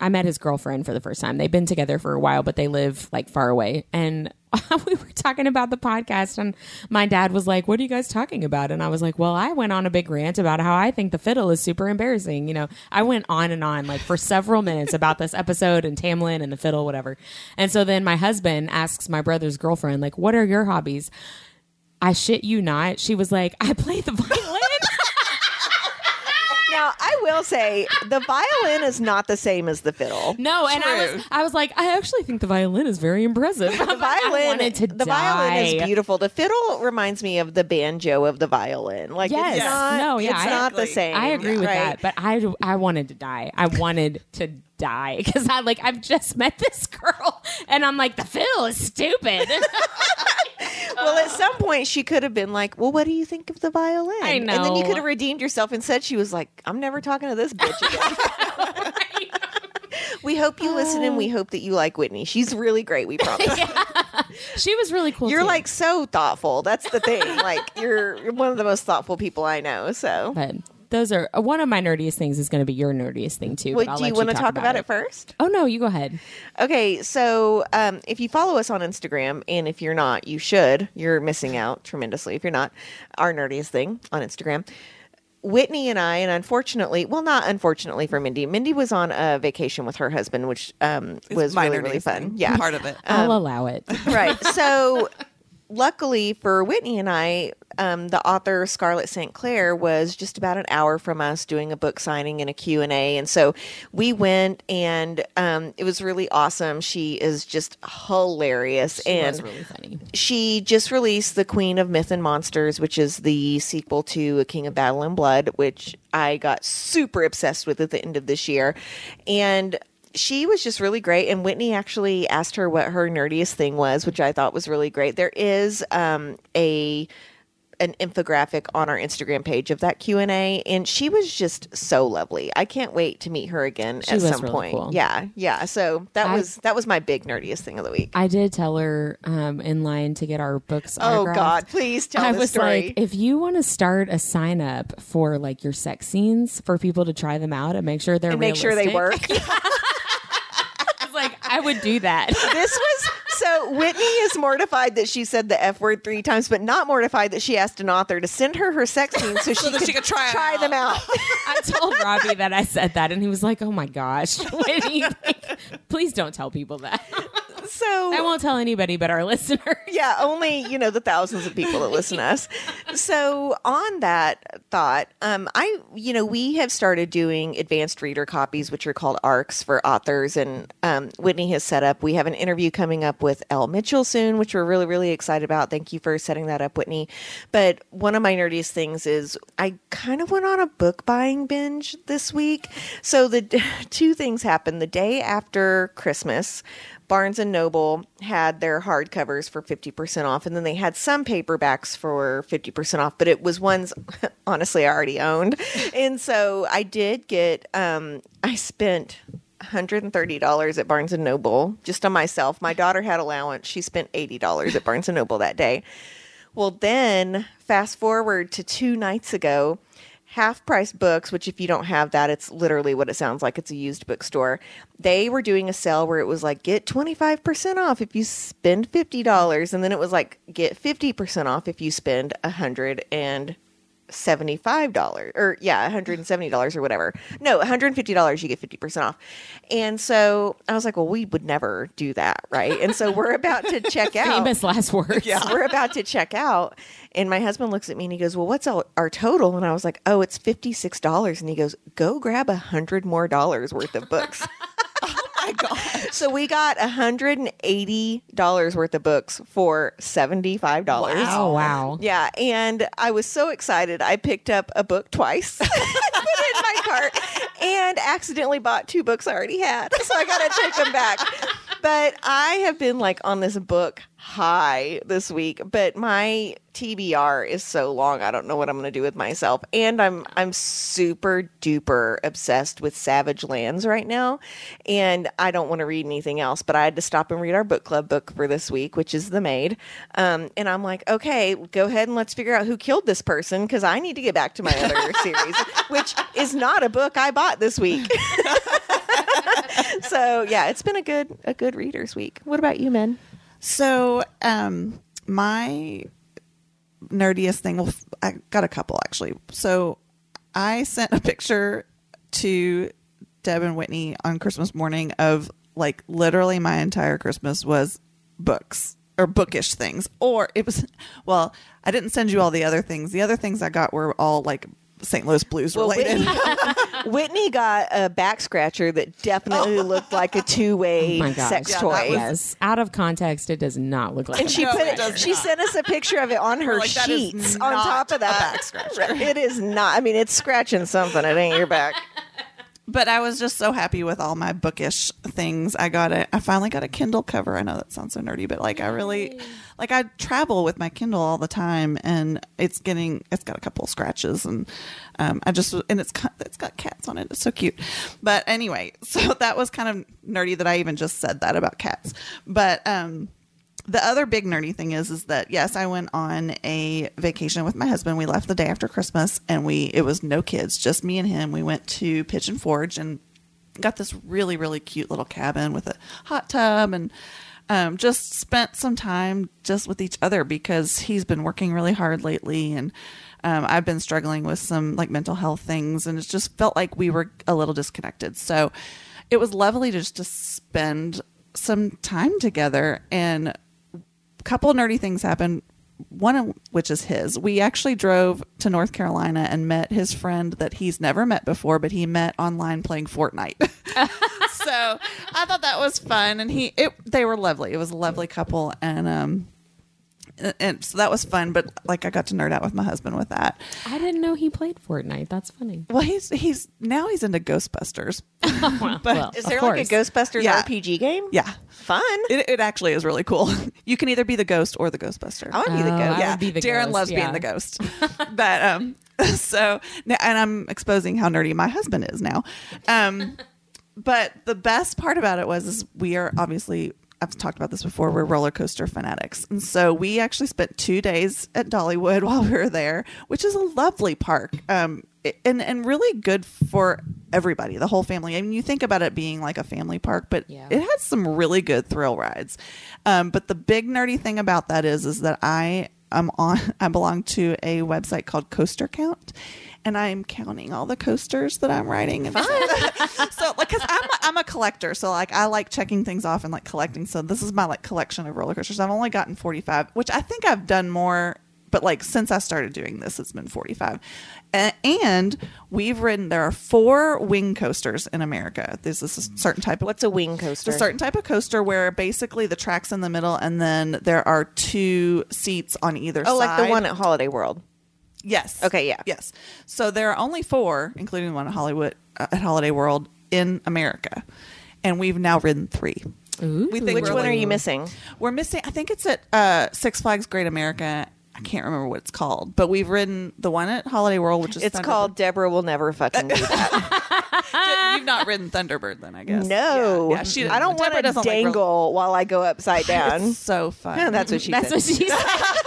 I met his girlfriend for the first time. They've been together for a while, but they live like far away. And we were talking about the podcast, and my dad was like, "What are you guys talking about?" And I was like, "Well, I went on a big rant about how I think the fiddle is super embarrassing." You know, I went on and on like for several minutes about this episode and Tamlin and the fiddle, whatever. And so then my husband asks my brother's girlfriend, like, "What are your hobbies?" I shit you not. She was like, "I play the violin." Now, I will say the violin is not the same as the fiddle. No, and I was I was like, I actually think the violin is very impressive. The violin, I to the die. violin is beautiful. The fiddle reminds me of the banjo of the violin. Like Yes. it's not, No, yeah, it's I- not the same. I agree with right? that, but I I wanted to die. I wanted to die because I like I've just met this girl and I'm like the fiddle is stupid. Well, at some point, she could have been like, "Well, what do you think of the violin?" I And then you could have redeemed yourself and said she was like, "I'm never talking to this bitch again." we hope you listen, and we uh. hope that you like Whitney. She's really great. We promise. she was really cool. You're too. like so thoughtful. That's the thing. Like you're, you're one of the most thoughtful people I know. So, but those are uh, one of my nerdiest things is going to be your nerdiest thing too. well, do you want to talk about it first? Oh no, you go ahead. Okay, so um, if you follow us on Instagram, and if you're not, you should. You're missing out tremendously if you're not. Our nerdiest thing on Instagram. Whitney and I, and unfortunately, well, not unfortunately for Mindy. Mindy was on a vacation with her husband, which um, was really really fun. thing. Yeah, part of it. I'll allow it. right. So, luckily for Whitney and I, um, the author Scarlett St. Clair was just about an hour from us doing a book signing and a Q and A, and so we went, and um, it was really awesome. She is just hilarious, It and really she just released The Queen of Myth and Monsters, which is the sequel to A King of Battle and Blood, which I got super obsessed with at the end of this year. And she was just really great. And Whitney actually asked her what her nerdiest thing was, which I thought was really great. There is um, a an infographic on our Instagram page of that Q and A, and she was just so lovely. I can't wait to meet her again She at some really point. cool. Yeah, yeah. So that I- was that was my big nerdiest thing of the week. I did tell her um, in line to get our books. oh. God, please tell I was story. like, if you want to start a sign up for like your sex scenes for people to try them out and make sure they're and make sure they realistic, work. Like, I would do that. this was so Whitney is mortified that she said the F word three times, but not mortified that she asked an author to send her her sex scenes so, she, could she could try it out. them out. I told Robbie that I said that, and he was like, "Oh my gosh, what do you think? Please don't tell people that. So I won't tell anybody but our listeners." yeah, only you know the thousands of people that listen to us. So on that thought. Um, I, you know, we have started doing advanced reader copies, which are called ARCs for authors, and um, Whitney has set up. We have an interview coming up with Elle Mitchell soon, which we're really, really excited about. Thank you for setting that up, Whitney. But one of my nerdiest things is I kind of went on a book buying binge this week. So the two things happened the day after Christmas. Barnes and Noble had their hardcovers for 50% off, and then they had some paperbacks for 50% off, but it was ones honestly I already owned. And so I did get, um, I spent $130 at Barnes and Noble just on myself. My daughter had allowance. She spent $80 at Barnes and Noble that day. Well, then fast forward to two nights ago, half price books, which if you don't have that, it's literally what it sounds like. It's a used bookstore. They were doing a sale where it was like, get 25% off if you spend $50. And then it was like, get 50% off if you spend a hundred and $75 or yeah, $170 or whatever. No, $150 you get 50% off. And so I was like, well, we would never do that, right? And so we're about to check out. Famous last words. Yeah. We're about to check out. And my husband looks at me and he goes, Well, what's our, our total? And I was like, Oh, it's $56. And he goes, Go grab a hundred more dollars worth of books. my God. so we got $180 worth of books for $75. Oh wow. Yeah, and I was so excited. I picked up a book twice, put it in my cart, and accidentally bought two books I already had. So I got to take them back. But I have been like on this book high this week, but my TBR is so long. I don't know what I'm going to do with myself. And I'm I'm super duper obsessed with Savage Lands right now, and I don't want to read anything else. But I had to stop and read our book club book for this week, which is The Maid. Um, and I'm like, okay, go ahead and let's figure out who killed this person because I need to get back to my other series, which is not a book I bought this week. so yeah, it's been a good a good readers week. What about you, men? So, um, my nerdiest thing, well, I got a couple actually. So, I sent a picture to Deb and Whitney on Christmas morning of like literally my entire Christmas was books or bookish things. Or it was, well, I didn't send you all the other things. The other things I got were all like St. Louis blues related. Whitney, Whitney got a back scratcher that definitely oh. looked like a two way Oh sex Yeah, toy. was- Yes. Out of context, it does not look like. and she No, put it it, she not. sent us a picture of it on her like, sheets on top of a that. back scratcher. It is not. I mean, it's scratching something. It ain't your back. but I was just so happy with all my bookish things. I got it. I finally got a Kindle cover. I know that sounds so nerdy, but like I really like I travel with my Kindle all the time, and it's getting it's got a couple scratches, and um, I just and it's it's got cats on it. It's so cute. But anyway, so that was kind of nerdy that I even just said that about cats. But um, the other big nerdy thing is is that yes, I went on a vacation with my husband. We left the day after Christmas, and we it was no kids, just me and him. We went to Pigeon Forge and got this really really cute little cabin with a hot tub and um, just spent some time just with each other because he's been working really hard lately and um, I've been struggling with some like mental health things and it just felt like we were a little disconnected. So it was lovely just to spend some time together and a couple nerdy things happened. One of which is his. We actually drove to North Carolina and met his friend that he's never met before, but he met online playing Fortnite. so I thought that was fun, and he it they were lovely. It was a lovely couple, and um, and so that was fun. But like I got to nerd out with my husband with that. I didn't know he played Fortnite. That's funny. Well, he's he's now he's into Ghostbusters. well, well, Is of there like a. Ghostbusters Yeah. RPG game? Yeah, Fun. it, it actually is really cool. You can either be the ghost or the Ghostbuster. I want to be the Oh, ghost. Yeah, be the Darren ghost, loves yeah. being the ghost. but um, so and I'm exposing how nerdy my husband is now. Um, but the best part about it was is we are obviously I've talked about this before. We're roller coaster fanatics, and so we actually spent two days at Dollywood while we were there, which is a lovely park. Um, and and really good for everybody, the whole family. I mean, you think about it being like a family park, but Yeah. it has some really good thrill rides. Um, but the big nerdy thing about that is is that I am on I belong to a website called Coaster Count. And I'm counting all the coasters that I'm riding. And so, like, cause I'm a, I'm a collector, so like I like checking things off and like collecting. So this is my like collection of roller coasters. I've only gotten 45, which I think I've done more but like since I started doing this, it's been 45. A- And we've ridden, there are four wing coasters in America. There's this is a certain type of What's a wing it's coaster? a certain type of coaster where basically the track's in the middle and then there are two seats on either side. oh, side. like the one at Holiday World. Yes. Okay, yeah. Yes. So there are only four, including one at Hollywood uh, at Holiday World in America, and we've now ridden three. Ooh. We think Which we're one are you missing? We're missing. I think it's at uh, Six Flags Great America. I can't remember what it's called, but we've ridden the one at Holiday World, which is It's Thunderbird. called Deborah will never fucking do that. You've not ridden Thunderbird, then I guess. no, Yeah, yeah, she, I don't Deborah want to doesn't like roller- dangle while I go upside down. It's so fun. Yeah, that's what she That's said. what she said.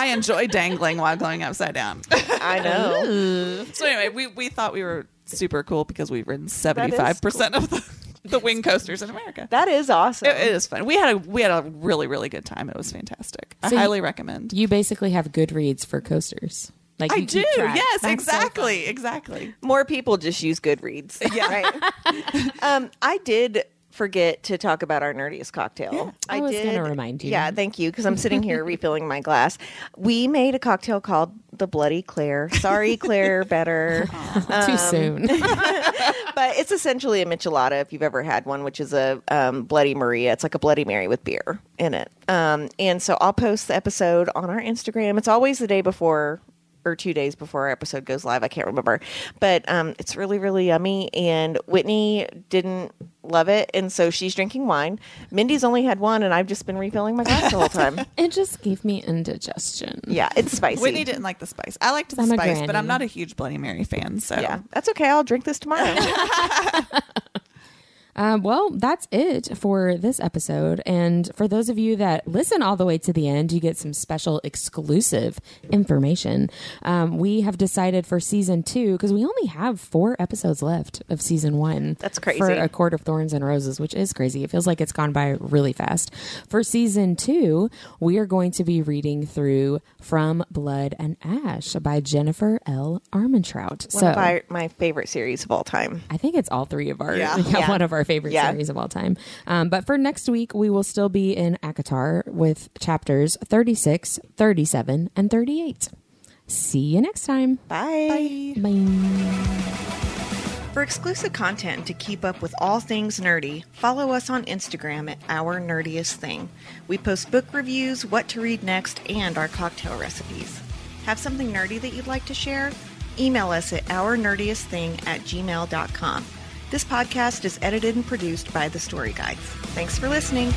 I enjoy dangling while going upside down. I know. so anyway, we, we thought we were super cool because we've ridden seventy five percent of the, the wing coasters in America. That is awesome. It, it is fun. We had a we had a really really good time. It was fantastic. I So you- highly recommend. You basically have good reads for coasters. Like I do. Yes, That's so exactly, exactly. More people just use Goodreads. Yeah. Right. um, I did forget to talk about our nerdiest cocktail. I was gonna remind you. Yeah, thank you, because I'm sitting here refilling my glass. We made a cocktail called the Bloody Clare. Sorry, Clare, better. fun. Too Um, soon. but it's essentially a michelada if you've ever had one, which is a um, Bloody Maria. It's like a Bloody Mary with beer in it. Um, and so I'll post the episode on our Instagram. It's always the day before or two days before our episode goes live. I can't remember, but um, it's really really yummy. And Whitney didn't love it, and so she's drinking wine. Mindy's only had one, and I've just been refilling my glass the whole time. it just gave me indigestion. Yeah, it's spicy. Whitney didn't like the spice. I liked the I'm spice, but. I'm not a huge Bloody Mary fan. So Yeah, that's okay. I'll drink this tomorrow. Um, well, that's it for this episode. And for those of you that listen all the way to the end, you get some special exclusive information. Um, we have decided for season two, because we only have four episodes left of season one. That's crazy. For A Court of Thorns and Roses, which is crazy. It feels like it's gone by really fast. For season two, we are going to be reading through From Blood and Ash by Jennifer L. Armentrout. One so of our, my favorite series of all time. I think it's all three of our Yeah. Yeah. one of our favorite Yeah. series of all time. Um, but for next week, we will still be in ACOTAR with chapters 36, 37, and 38. See you next time. Bye. Bye. For exclusive content and to keep up with all things nerdy, follow us on Instagram at Our Nerdiest Thing. We post book reviews, what to read next, and our cocktail recipes. Have something nerdy that you'd like to share? Email us at ournerdiestthing at gmail.com. This podcast is edited and produced by The Story Guides. Thanks for listening.